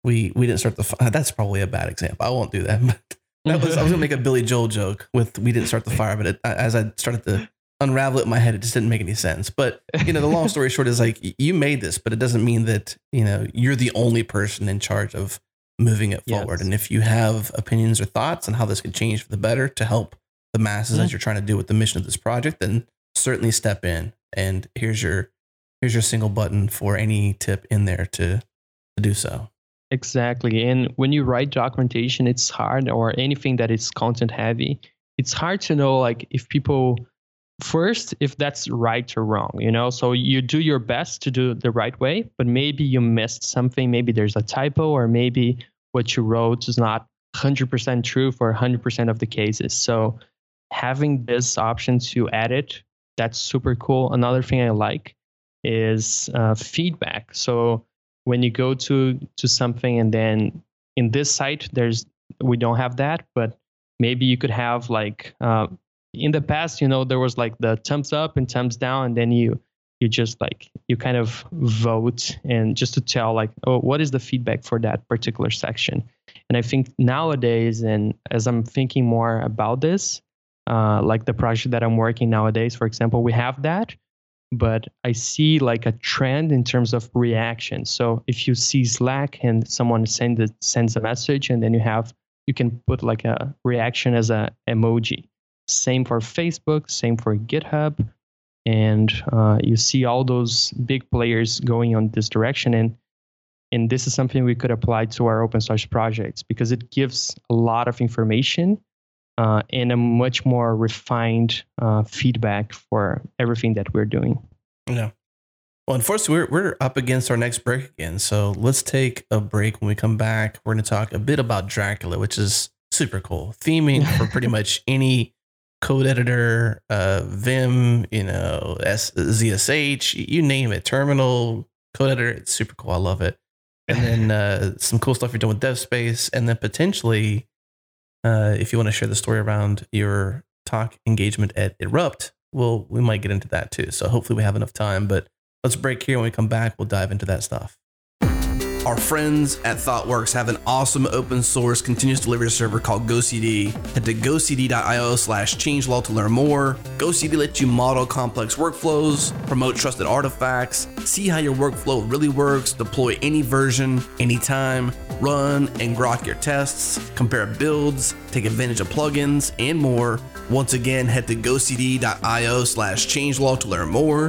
we we didn't start the. That's probably a bad example. I won't do that. But that was I was gonna make a Billy Joel joke with we didn't start the fire, but it, as I started to unravel it in my head, it just didn't make any sense. But you know, the long story short is like you made this, but it doesn't mean that you know you're the only person in charge of moving it forward. Yes. And if you have opinions or thoughts on how this could change for the better to help the masses mm-hmm. as you're trying to do with the mission of this project, then certainly step in. And here's your here's your single button for any tip in there to to do so. Exactly. And when you write documentation, it's hard, or anything that is content heavy, it's hard to know like if people first if that's right or wrong you know so you do your best to do the right way but maybe you missed something maybe there's a typo or maybe what you wrote is not 100% true for 100% of the cases so having this option to edit that's super cool. Another thing i like is uh, feedback. So when you go to to something and then in this site there's we don't have that but maybe you could have like uh, in the past you know there was like the thumbs up and thumbs down and then you you just like you kind of vote and just to tell like oh what is the feedback for that particular section? And i think nowadays and as i'm thinking more about this uh, like the project that i'm working nowadays for example we have that but I see like a trend in terms of reaction. So if you see Slack and someone send sends a message, and then you have you can put like a reaction as a emoji. Same for Facebook, same for GitHub, and uh, you see all those big players going on this direction. And and this is something we could apply to our open source projects because it gives a lot of information uh, and a much more refined uh, feedback for everything that we're doing. Yeah. Well, unfortunately, we're, we're up against our next break again. So let's take a break. When we come back, we're going to talk a bit about Dracula, which is super cool. Theming for pretty much any code editor, uh, Vim, you know, S- ZSH, you name it, terminal, code editor. It's super cool. I love it. And then uh, some cool stuff you're doing with DevSpace. And then potentially uh, if you want to share the story around your talk engagement at Erupt, well, we might get into that too. So hopefully we have enough time. But let's break here. When we come back, we'll dive into that stuff. Our friends at ThoughtWorks have an awesome open source continuous delivery server called GoCD. Head to gocd.io slash changelog to learn more. GoCD lets you model complex workflows, promote trusted artifacts, see how your workflow really works, deploy any version, anytime, run and grok your tests, compare builds, take advantage of plugins, and more. Once again, head to gocd.io slash changelog to learn more.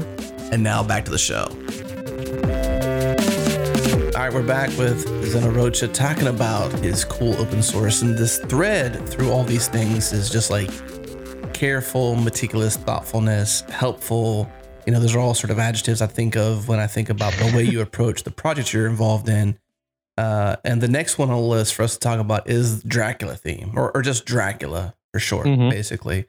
And now back to the show. All right, we're back with Zeno Rocha talking about his cool open source. And this thread through all these things is just like careful, meticulous, thoughtfulness, helpful. You know, those are all sort of adjectives I think of when I think about the way you approach the project you're involved in. Uh, and the next one on the list for us to talk about is Dracula theme, or, or just Dracula for short, mm-hmm. basically.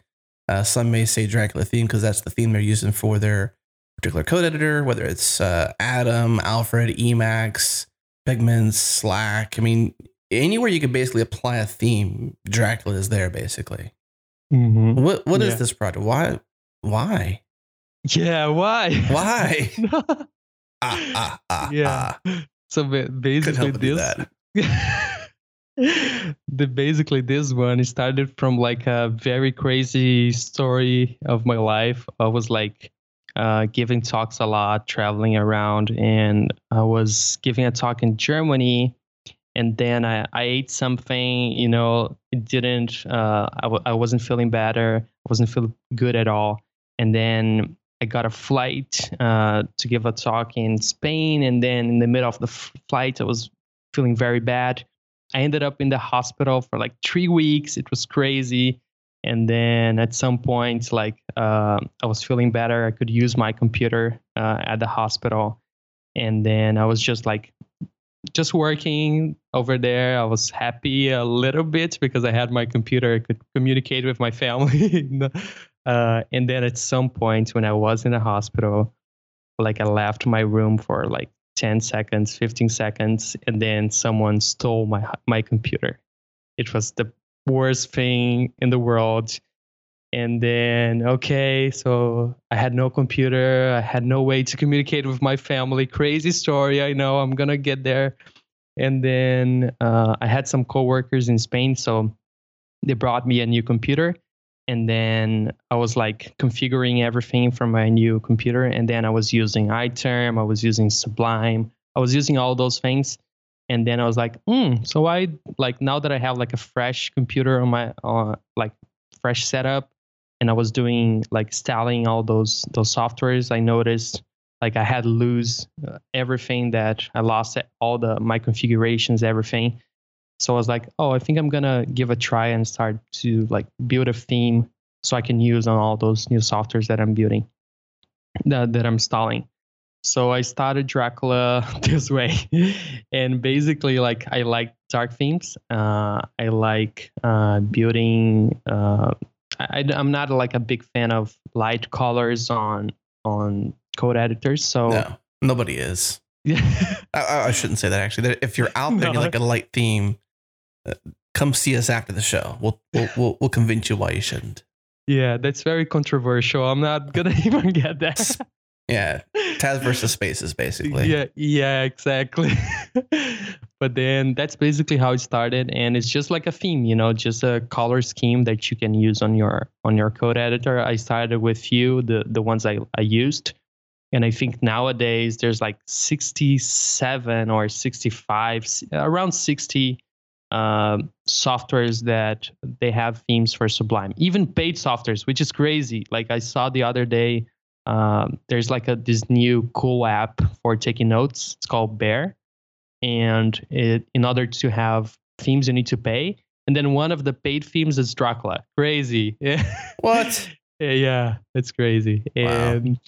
Uh, some may say Dracula theme because that's the theme they're using for their particular code editor, whether it's uh, Atom, Alfred, Emacs, Pygments, Slack. I mean, anywhere you can basically apply a theme, Dracula is there basically. Mm-hmm. What what yeah. is this project? Why? Why? Yeah, why? Why? ah, ah, ah, yeah. Ah. So basically this that. the basically this one started from like a very crazy story of my life. I was like uh, giving talks a lot, traveling around, and I was giving a talk in Germany. And then I, I ate something, you know, it didn't, uh, I w- I wasn't feeling better. I wasn't feeling good at all. And then I got a flight uh, to give a talk in Spain. And then in the middle of the f- flight, I was feeling very bad. I ended up in the hospital for like three weeks. It was crazy. And then at some point, like uh, I was feeling better. I could use my computer uh, at the hospital. And then I was just like, just working over there. I was happy a little bit because I had my computer. I could communicate with my family. uh, and then at some point, when I was in the hospital, like I left my room for like 10 seconds, 15 seconds, and then someone stole my my computer. It was the worst thing in the world. And then, okay, so I had no computer. I had no way to communicate with my family. Crazy story. I know I'm to get there. And then uh, I had some coworkers in Spain. So they brought me a new computer. And then I was like configuring everything from my new computer. And then I was using iTerm, I was using Sublime, I was using all those things. And then I was like, hmm, so I like now that I have like a fresh computer on my uh, like fresh setup, and I was doing like installing all those those softwares, I noticed like I had lose uh, everything that I lost all the my configurations, everything. So I was like, oh, I think I'm gonna give a try and start to like build a theme so I can use on all those new softwares that I'm building, that that I'm installing. So I started Dracula this way, and basically, like I like dark themes. Uh, I like uh, building. Uh, I, I'm not like a big fan of light colors on on code editors. So No, nobody is. yeah, I, I shouldn't say that actually. If you're out there, and you No. like a light theme. Come see us after the show. We'll we'll we'll, we'll convince you why you shouldn't. yeah, that's very controversial. I'm not gonna even get that. Yeah, Tabs versus Spaces, basically. Yeah, yeah, exactly. but then that's basically how it started, and it's just like a theme, you know, just a color scheme that you can use on your on your code editor. I started with few, the the ones I I used, and I think nowadays there's like 67 or 65, around 60 um, softwares that they have themes for Sublime, even paid softwares, which is crazy. Like I saw the other day um, there's like a this new cool app for taking notes. It's called Bear, and it, in order to have themes, you need to pay. And then one of the paid themes is Dracula. Crazy. What? yeah, it's crazy. Wow. And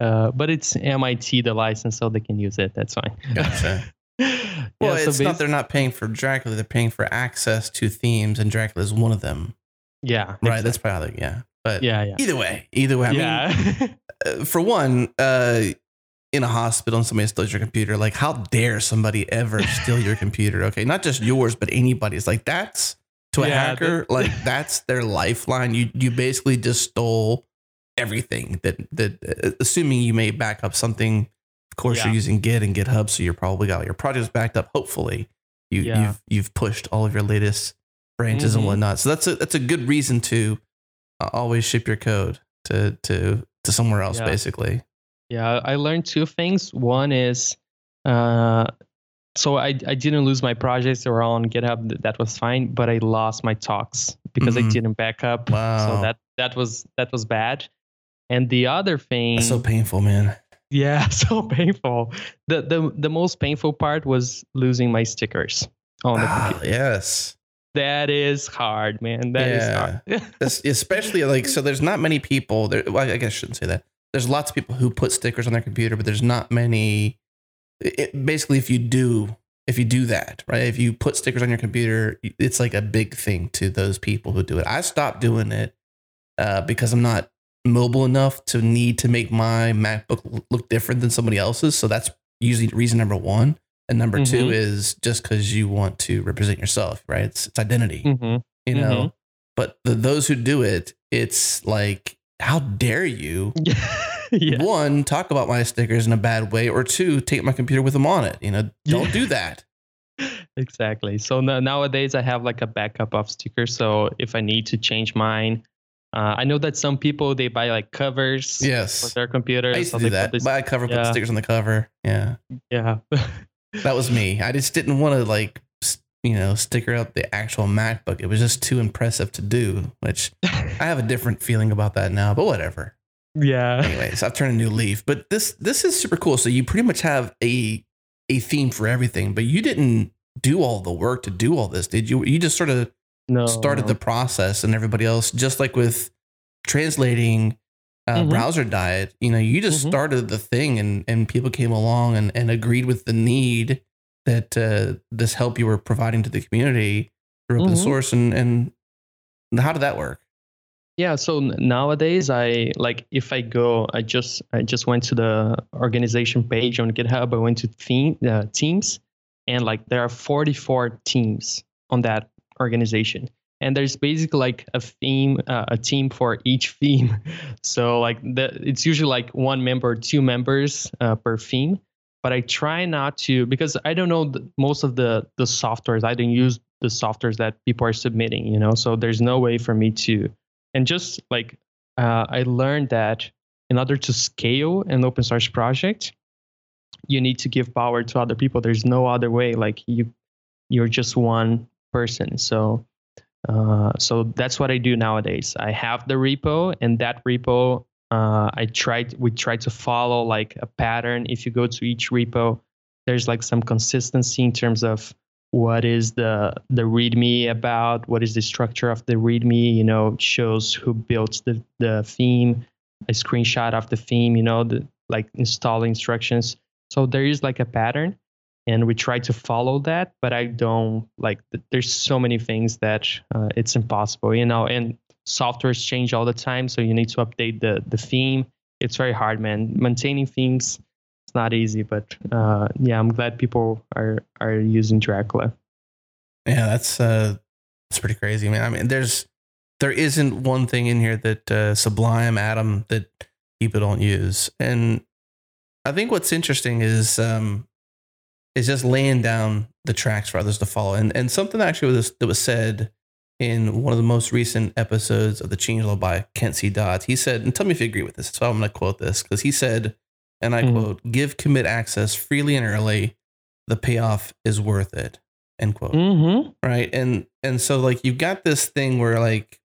uh, but it's MIT the license, so they can use it. That's fine. Gotcha. yeah, Well, so it's not they're not paying for Dracula; they're paying for access to themes, and Dracula is one of them. yeah, Right? That's probably yeah. But yeah, yeah. either way, either way, I mean, yeah. uh, for one, uh, in a hospital and somebody steals your computer, like how dare somebody ever steal your computer? Okay, not just yours, but anybody's. Like that's to a Yeah, hacker, like that's their lifeline. You you basically just stole everything that that uh, assuming you may back up something. Of course, Yeah. you're using Git and GitHub, so you're probably got your projects backed up. Hopefully, you Yeah. you've you've pushed all of your latest branches and Mhm. whatnot. So that's a that's a good reason to uh, always ship your code to to to somewhere else, Yeah. basically. Yeah, I learned two things. One is, uh, so I I didn't lose my projects; they were all on GitHub. That was fine, but I lost my talks because Mhm. I didn't back up. Wow. So that that was that was bad. And the other thing, That's so painful, man. Yeah, so painful. The the the most painful part was losing my stickers on the Ah, computer. yes. That is hard, man. That is hard. Especially like so there's not many people there well, I guess I shouldn't say that. There's lots of people who put stickers on their computer, but there's not many it, basically if you do if you do that, right? If you put stickers on your computer, it's like a big thing to those people who do it. I stopped doing it uh, because I'm not mobile enough to need to make my MacBook look different than somebody else's. So that's usually reason number one. And number two Mhm. is just because you want to represent yourself, right? It's, it's identity, hmm you know. Mhm. But the, those who do it, it's like, how dare you yeah. one, talk about my stickers in a bad way, or two, take my computer with them on it. You know, don't Yeah. do that. exactly. So no, nowadays I have like a backup of stickers. So if I need to change mine, uh, I know that some people they buy like covers Yes. for their computers. I used so to do that. this- Buy a cover, put yeah. stickers on the cover. Yeah. yeah. That was me. I just didn't want to like, you know, sticker up the actual MacBook. It was just too impressive to do, which I have a different feeling about that now, but whatever. yeah. Anyways, I've turned a new leaf, but this this is super cool. So you pretty much have a a theme for everything, but you didn't do all the work to do all this, did you? You just sort of No. started the process, and everybody else, just like with translating uh, Mhm. browser diet, you know, you just Mhm. started the thing, and and people came along and and agreed with the need that uh, this help you were providing to the community through open Mhm. source, and and how did that work? Yeah, so nowadays I like if I go, I just I just went to the organization page on GitHub. I went to theme uh, teams, and like there are 44 teams on that organization, and there's basically like a theme, uh, a team for each theme. So like the it's usually like one member, two members uh, per theme. But I try not to because I don't know the, most of the the softwares. I don't use the softwares that people are submitting. You know, so there's no way for me to and just like uh, i learned that in order to scale an open source project you need to give power to other people there's no other way like you you're just one person. So uh, so that's what i do nowadays. I have the repo and that repo uh, i tried we try to follow like a pattern. If you go to each repo there's like some consistency in terms of what is the the readme about what is the structure of the readme you know shows who built the the theme a screenshot of the theme you know the like install instructions. So there is like a pattern and we try to follow that but i don't like there's so many things that uh, it's impossible you know and softwares change all the time so you need to update the the theme. It's very hard man. Maintaining themes it's not easy but uh, yeah i'm glad people are are using dracula. Yeah, that's uh that's pretty crazy, man. I mean, there's there isn't one thing in here that uh, Sublime Atom that people don't use, and I think what's interesting is um is just laying down the tracks for others to follow, and and something actually was that was said in one of the most recent episodes of the Changelog by Kent C. Dodds. He said, and tell me if you agree with this. So I'm going to quote this because he said, and I Mhm. quote, "Give commit access freely and early. The payoff is worth it." End quote mm-hmm right and and so like you've got this thing where like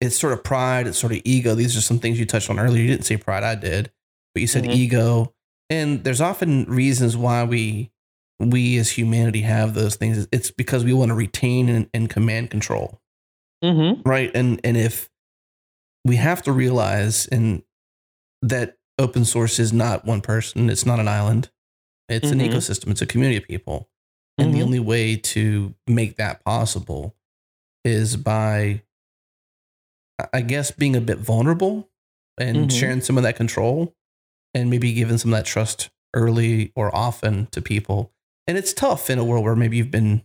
it's sort of pride it's sort of ego these are some things you touched on earlier you didn't say pride i did but you said Mhm. ego and there's often reasons why we we as humanity have those things it's because we want to retain and, and command control mm-hmm right and and if we have to realize and that open source is not one person it's not an island it's an Mhm. ecosystem it's a community of people and the Mhm. only way to make that possible is by I- guess being a bit vulnerable and Mhm. sharing some of that control and maybe giving some of that trust early or often to people and it's tough in a world where maybe you've been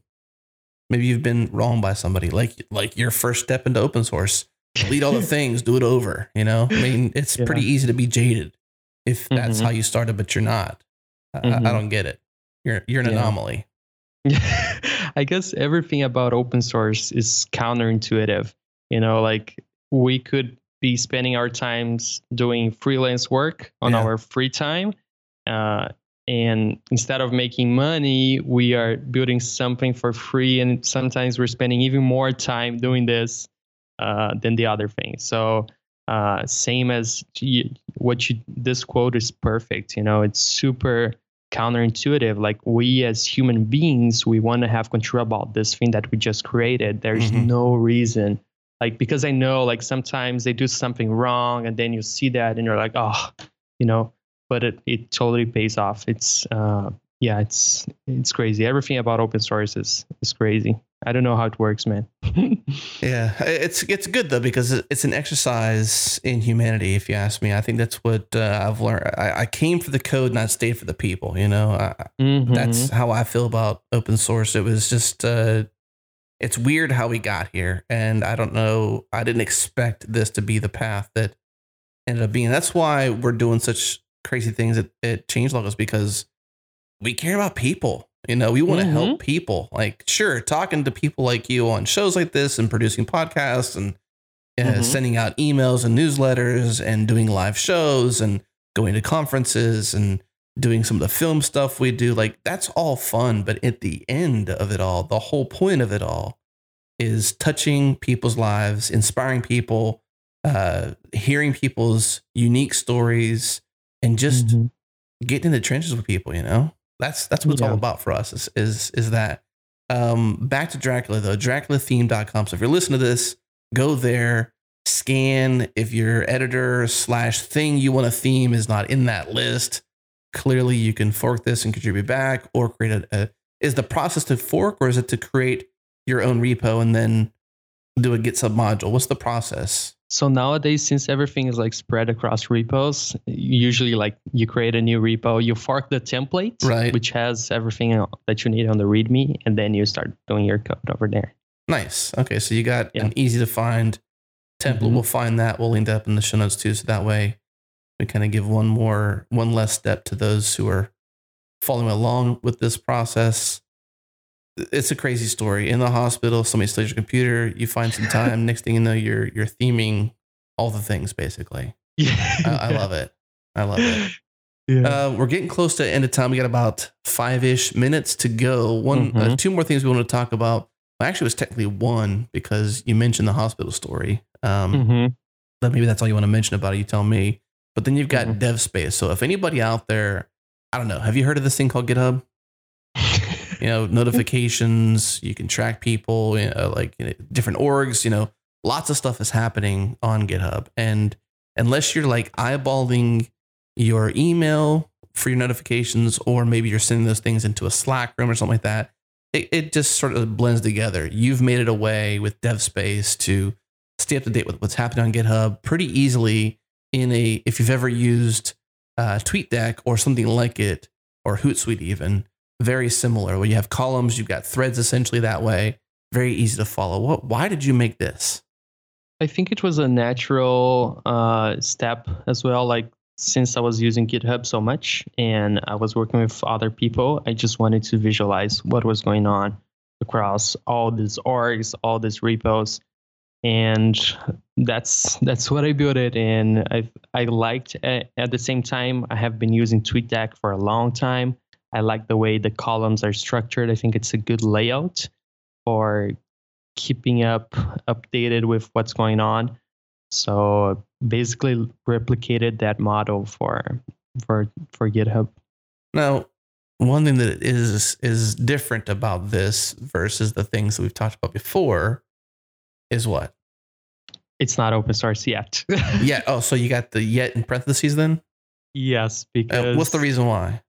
maybe you've been wronged by somebody like like your first step into open source delete all the things do it over you know i mean it's Yeah. pretty easy to be jaded if that's Mhm. how you started but you're not I, I Mhm. don't get it you're you're an Yeah. anomaly I guess everything about open source is counterintuitive. You know, like we could be spending our times doing freelance work on Yeah. our free time. Uh, and instead of making money, we are building something for free. And sometimes we're spending even more time doing this uh, than the other thing. So, uh, same as you, what you, this quote is perfect. You know, it's super counterintuitive. Like we as human beings, we want to have control about this thing that we just created. There's Mhm. no reason. Like because I know like sometimes they do something wrong and then you see that and you're like, oh, you know, but it, it totally pays off. It's uh yeah, it's it's crazy. Everything about open source is is crazy. I don't know how it works, man. Yeah, it's it's good though because it's an exercise in humanity. If you ask me, I think that's what uh, I've learned. I, I came for the code, not stayed for the people. You know, I, Mhm. that's how I feel about open source. It was just, uh, it's weird how we got here, and I don't know. I didn't expect this to be the path that ended up being. That's why we're doing such crazy things at, at Changelog is because we care about people. You know, we want to Mhm. help people. Like, sure, talking to people like you on shows like this and producing podcasts and uh, Mhm. sending out emails and newsletters and doing live shows and going to conferences and doing some of the film stuff we do. Like, that's all fun. But at the end of it all, the whole point of it all is touching people's lives, inspiring people, uh, hearing people's unique stories, and just Mhm. getting in the trenches with people. You know, that's that's what it's all about for us. Is is is that. Um, back to Dracula though, DraculaTheme.com. So if you're listening to this, go there, scan. If your editor slash thing you want to theme is not in that list, clearly you can fork this and contribute back, or create a, a. Is the process to fork, or is it to create your own repo and then do a Git sub module? What's the process? So nowadays, since everything is like spread across repos, usually like you create a new repo, you fork the template, Right. which has everything that you need on the README, and then you start doing your code over there. Nice. Okay, so you got Yeah. an easy to find template. Mhm. We'll find that. We'll link that up in the show notes too. So that way we kind of give one more, one less step to those who are following along with this process. It's a crazy story. In the hospital, somebody steals your computer. You find some time. Next thing you know, you're you're theming all the things basically. Yeah, I, I love it. I love it. Yeah. Uh, we're getting close to the end of time. We got about five ish minutes to go. One, uh, Mhm. two more things we want to talk about. Well, actually, it was technically one because you mentioned the hospital story. Um, Mhm. but maybe that's all you want to mention about it. You tell me. But then you've got Mhm. DevSpace. So if anybody out there, I don't know, have you heard of this thing called GitHub? You know, notifications. You can track people. You know, like you know, different orgs. You know, lots of stuff is happening on GitHub. And unless you're like eyeballing your email for your notifications, or maybe you're sending those things into a Slack room or something like that, it, it just sort of blends together. You've made it a way with DevSpace to stay up to date with what's happening on GitHub pretty easily. In a, if you've ever used uh, TweetDeck or something like it, or Hootsuite even, very similar. Where you have columns, you've got threads essentially that way. Very easy to follow. What? Why did you make this? I think it was a natural uh, step as well. Like since I was using GitHub so much and I was working with other people, I just wanted to visualize what was going on across all these orgs, all these repos, and that's that's what I built it. And I I liked at, at the same time I have been using TweetDeck for a long time. I like the way the columns are structured. I think it's a good layout for keeping up updated with what's going on. So basically replicated that model for for for GitHub. Now, one thing that is is different about this versus the things that we've talked about before is what? It's not open source yet. Yeah. Oh, so you got the yet in parentheses then? yes, Uh, because what's the reason why?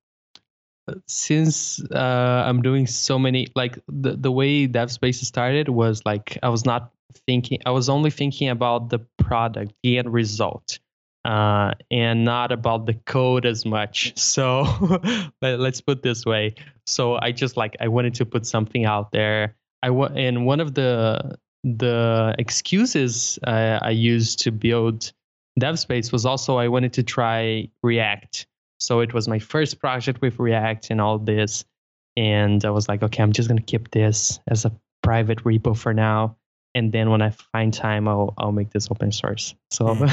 since uh, I'm doing so many, like the the way DevSpace started was like I was not thinking. I was only thinking about the product, the end result, uh, and not about the code as much. So let, let's put this way. So I just like I wanted to put something out there. I wa- and one of the the excuses uh, I used to build DevSpace was also I wanted to try React. So it was my first project with React and all this. And I was like, okay, I'm just gonna keep this as a private repo for now. And then when I find time, I'll I'll make this open source. So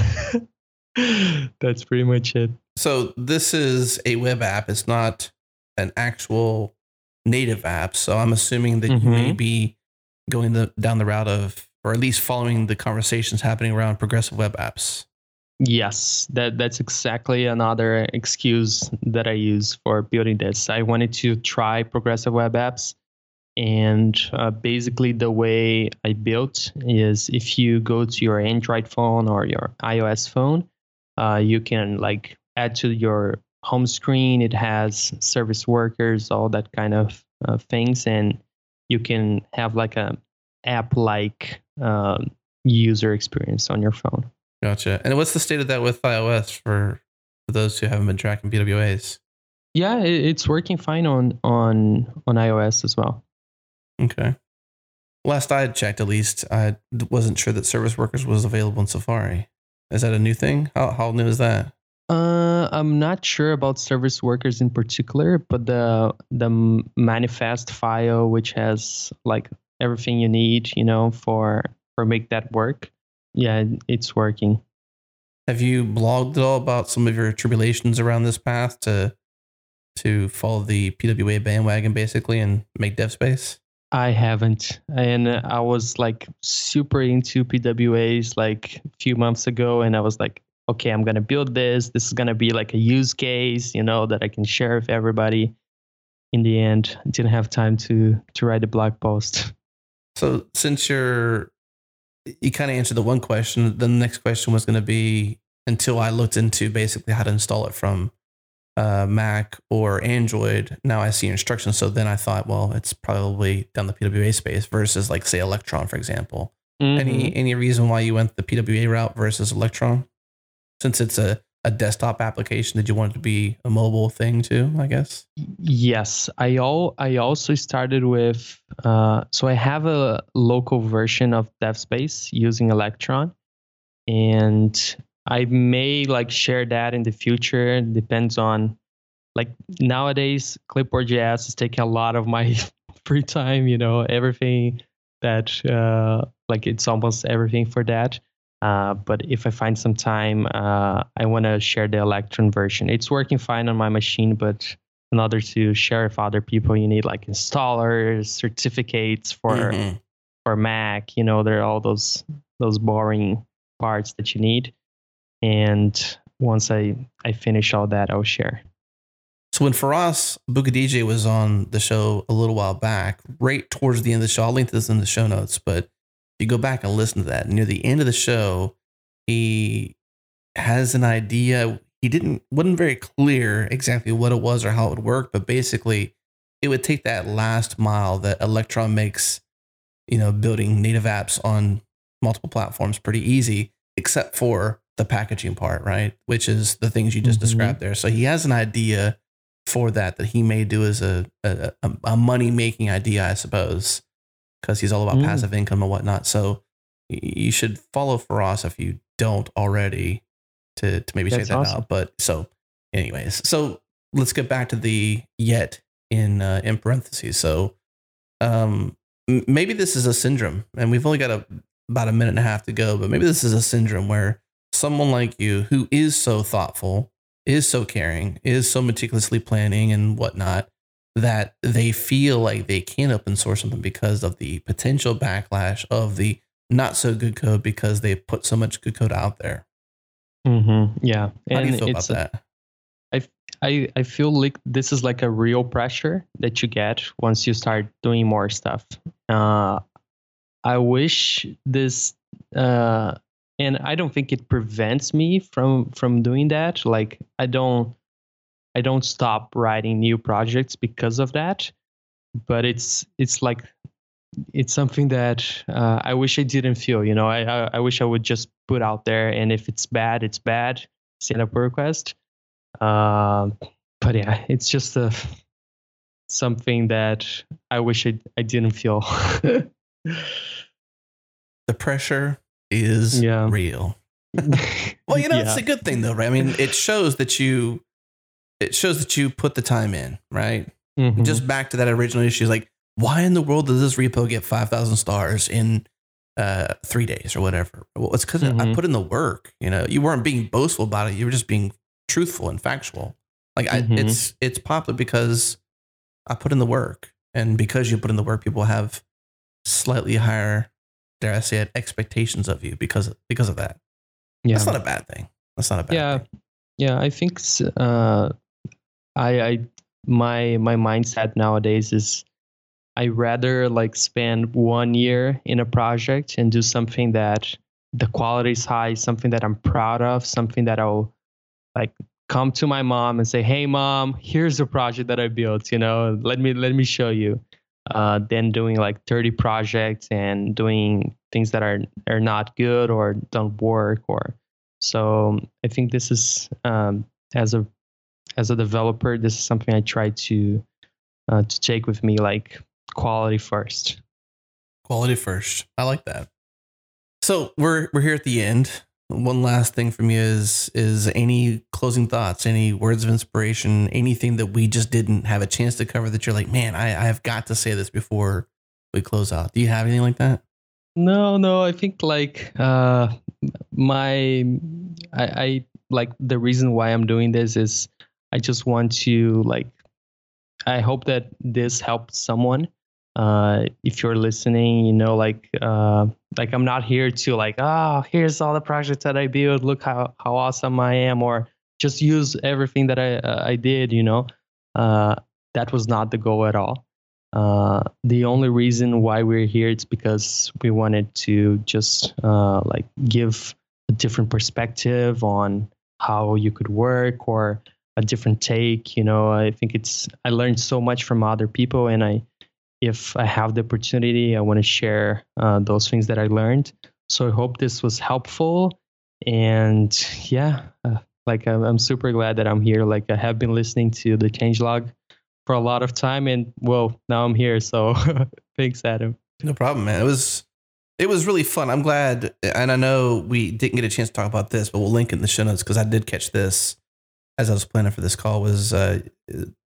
that's pretty much it. So this is a web app. It's not an actual native app. So I'm assuming that you may Mhm. be going the, down the route of, or at least following the conversations happening around progressive web apps. Yes, that that's exactly another excuse that I use for building this. I wanted to try progressive web apps, and uh, basically the way I built is if you go to your Android phone or your iOS phone, uh, you can like add to your home screen. It has service workers, all that kind of uh, things, and you can have like a app-like um, user experience on your phone. Gotcha. And what's the state of that with iOS for, for those who haven't been tracking PWAs? Yeah, it, it's working fine on on on iOS as well. Okay. Last I checked, at least, I wasn't sure that service workers was available in Safari. Is that a new thing? How how new is that? Uh, I'm not sure about service workers in particular, but the the manifest file, which has like everything you need, you know, for for make that work, yeah, it's working. Have you blogged at all about some of your tribulations around this path to to follow the PWA bandwagon basically and make DevSpace? I haven't, and I was like super into PWAs like a few months ago, and I was like, okay, I'm gonna build this. This is gonna be like a use case, you know, that I can share with everybody. In the end, I didn't have time to to write a blog post. So since you're you kind of answered the one question, the next question was going to be until I looked into basically how to install it from uh, Mac or Android. Now I see instructions. So then I thought, well, it's probably down the PWA space versus like say Electron, for example. Mm-hmm. Any any reason why you went the PWA route versus Electron? Since it's a a desktop application did you want it to be a mobile thing too i guess? Yes. I all i also started with uh, so i have a local version of devspace using electron. And i may like share that in the future. Depends on like nowadays clipboard.js is taking a lot of my free time you know everything that uh, like it's almost everything for that uh, but if I find some time, uh, I want to share the Electron version. It's working fine on my machine, but in order to share with other people, you need like installers, certificates for mm-hmm. for Mac. You know, there are all those those boring parts that you need. And once I I finish all that, I'll share. So when Feross DJ was on the show a little while back, right towards the end of the show, I'll link this in the show notes, but you go back and listen to that, near the end of the show, he has an idea. He didn't wasn't very clear exactly what it was or how it would work, but basically it would take that last mile that Electron makes, you know, building native apps on multiple platforms pretty easy, except for the packaging part, right? Which is the things you just mm-hmm. described there. So he has an idea for that that he may do as a a, a money making idea, I suppose because he's all about mm. passive income and whatnot. So you should follow Feross if you don't already to to maybe That's check that awesome. out. But so, anyways, so let's get back to the yet in uh, in parentheses. So, um, maybe this is a syndrome, and we've only got a about a minute and a half to go. But maybe this is a syndrome where someone like you, who is so thoughtful, is so caring, is so meticulously planning and whatnot, that they feel like they can't open source something because of the potential backlash of the not so good code because they put so much good code out there. Mm-hmm. Yeah. How and do you feel about that? I, I, I feel like this is like a real pressure that you get once you start doing more stuff. Uh, I wish this, uh, and I don't think it prevents me from from doing that. Like I don't I don't stop writing new projects because of that. But it's it's like it's something that uh, I wish I didn't feel. You know, I, I, I wish I would just put out there, and if it's bad, it's bad. Send a pull request. Uh, but yeah, it's just a something that I wish I I didn't feel. the pressure is yeah. real. well, you know, yeah. it's a good thing though, right? I mean, it shows that you it shows that you put the time in, right? Mm-hmm. Just back to that original issue, like why in the world does this repo get five thousand stars in uh, three days or whatever? Well, it's because mm-hmm. I put in the work. You know, you weren't being boastful about it; you were just being truthful and factual. Like mm-hmm. I, it's it's popular because I put in the work, and because you put in the work, people have slightly higher, dare I say it, expectations of you because because of that. Yeah, that's not a bad thing. That's not a bad. Yeah, thing. yeah. I think uh, I, I my my mindset nowadays is I rather like spend one year in a project and do something that the quality is high, something that I'm proud of, something that I'll like come to my mom and say, "Hey, mom, here's a project that I built. You know, let me let me show you." Uh, then doing like 30 projects and doing things that are are not good or don't work or so I think this is um, as a as a developer, this is something I try to uh, to take with me, like quality first. Quality first. I like that. So we're we're here at the end. one last thing from you is is any closing thoughts, any words of inspiration, anything that we just didn't have a chance to cover that you're like, man, I, I have got to say this before we close out. Do you have anything like that? No, no. I think like uh, my I, I like the reason why I'm doing this is I just want to like I hope that this helps someone uh, if you're listening, you know, like uh, like I'm not here to like, oh, here's all the projects that I built. Look how how awesome I am, or just use everything that I uh, I did. You know, uh, that was not the goal at all. Uh, the only reason why we're here is because we wanted to just uh, like give a different perspective on how you could work or a different take. You know, I think it's I learned so much from other people, and I if I have the opportunity, I want to share uh, those things that I learned. So I hope this was helpful. And yeah, uh, like I'm, I'm, super glad that I'm here. Like I have been listening to the changelog for a lot of time, and well, now I'm here. So thanks, Adam. No problem, man. It was it was really fun. I'm glad, and I know we didn't get a chance to talk about this, but we'll link in the show notes because I did catch this as I was planning for this call. Was uh,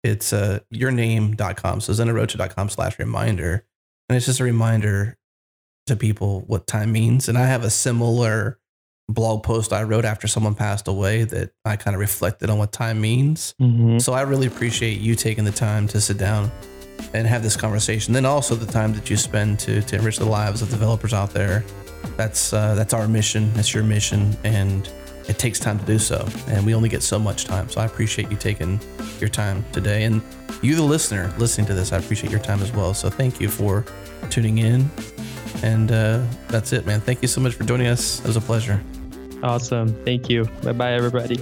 it's uh, yourname.com. So zenorocha.com slash reminder. And it's just a reminder to people what time means. And I have a similar blog post I wrote after someone passed away that I kind of reflected on what time means. Mm-hmm. So I really appreciate you taking the time to sit down and have this conversation. Then also the time that you spend to, to enrich the lives of developers out there. That's uh, that's our mission. That's your mission, and it takes time to do so. And we only get so much time. So I appreciate you taking your time today. And you, the listener, listening to this, I appreciate your time as well. So thank you for tuning in. And uh, that's it, man. Thank you so much for joining us. It was a pleasure. Awesome. Thank you. Bye bye, everybody.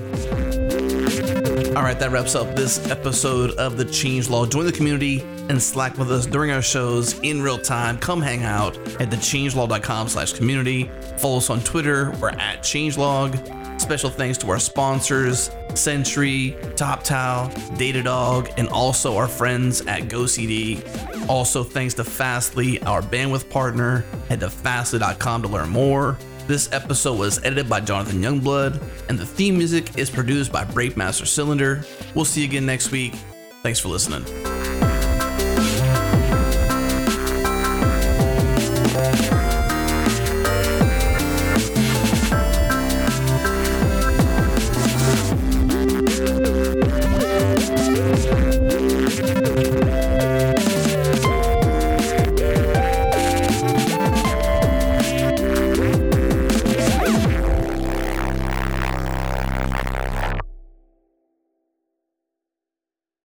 All right, that wraps up this episode of The Changelog. Join the community and Slack with us during our shows in real time. Come hang out at thechangelog.com slash community. Follow us on Twitter. We're at changelog. Special thanks to our sponsors, Sentry, TopTal, Datadog, and also our friends at GoCD. Also, thanks to Fastly, our bandwidth partner. Head to fastly.com to learn more. This episode was edited by Jonathan Youngblood, and the theme music is produced by Breakmaster Cylinder. We'll see you again next week. Thanks for listening.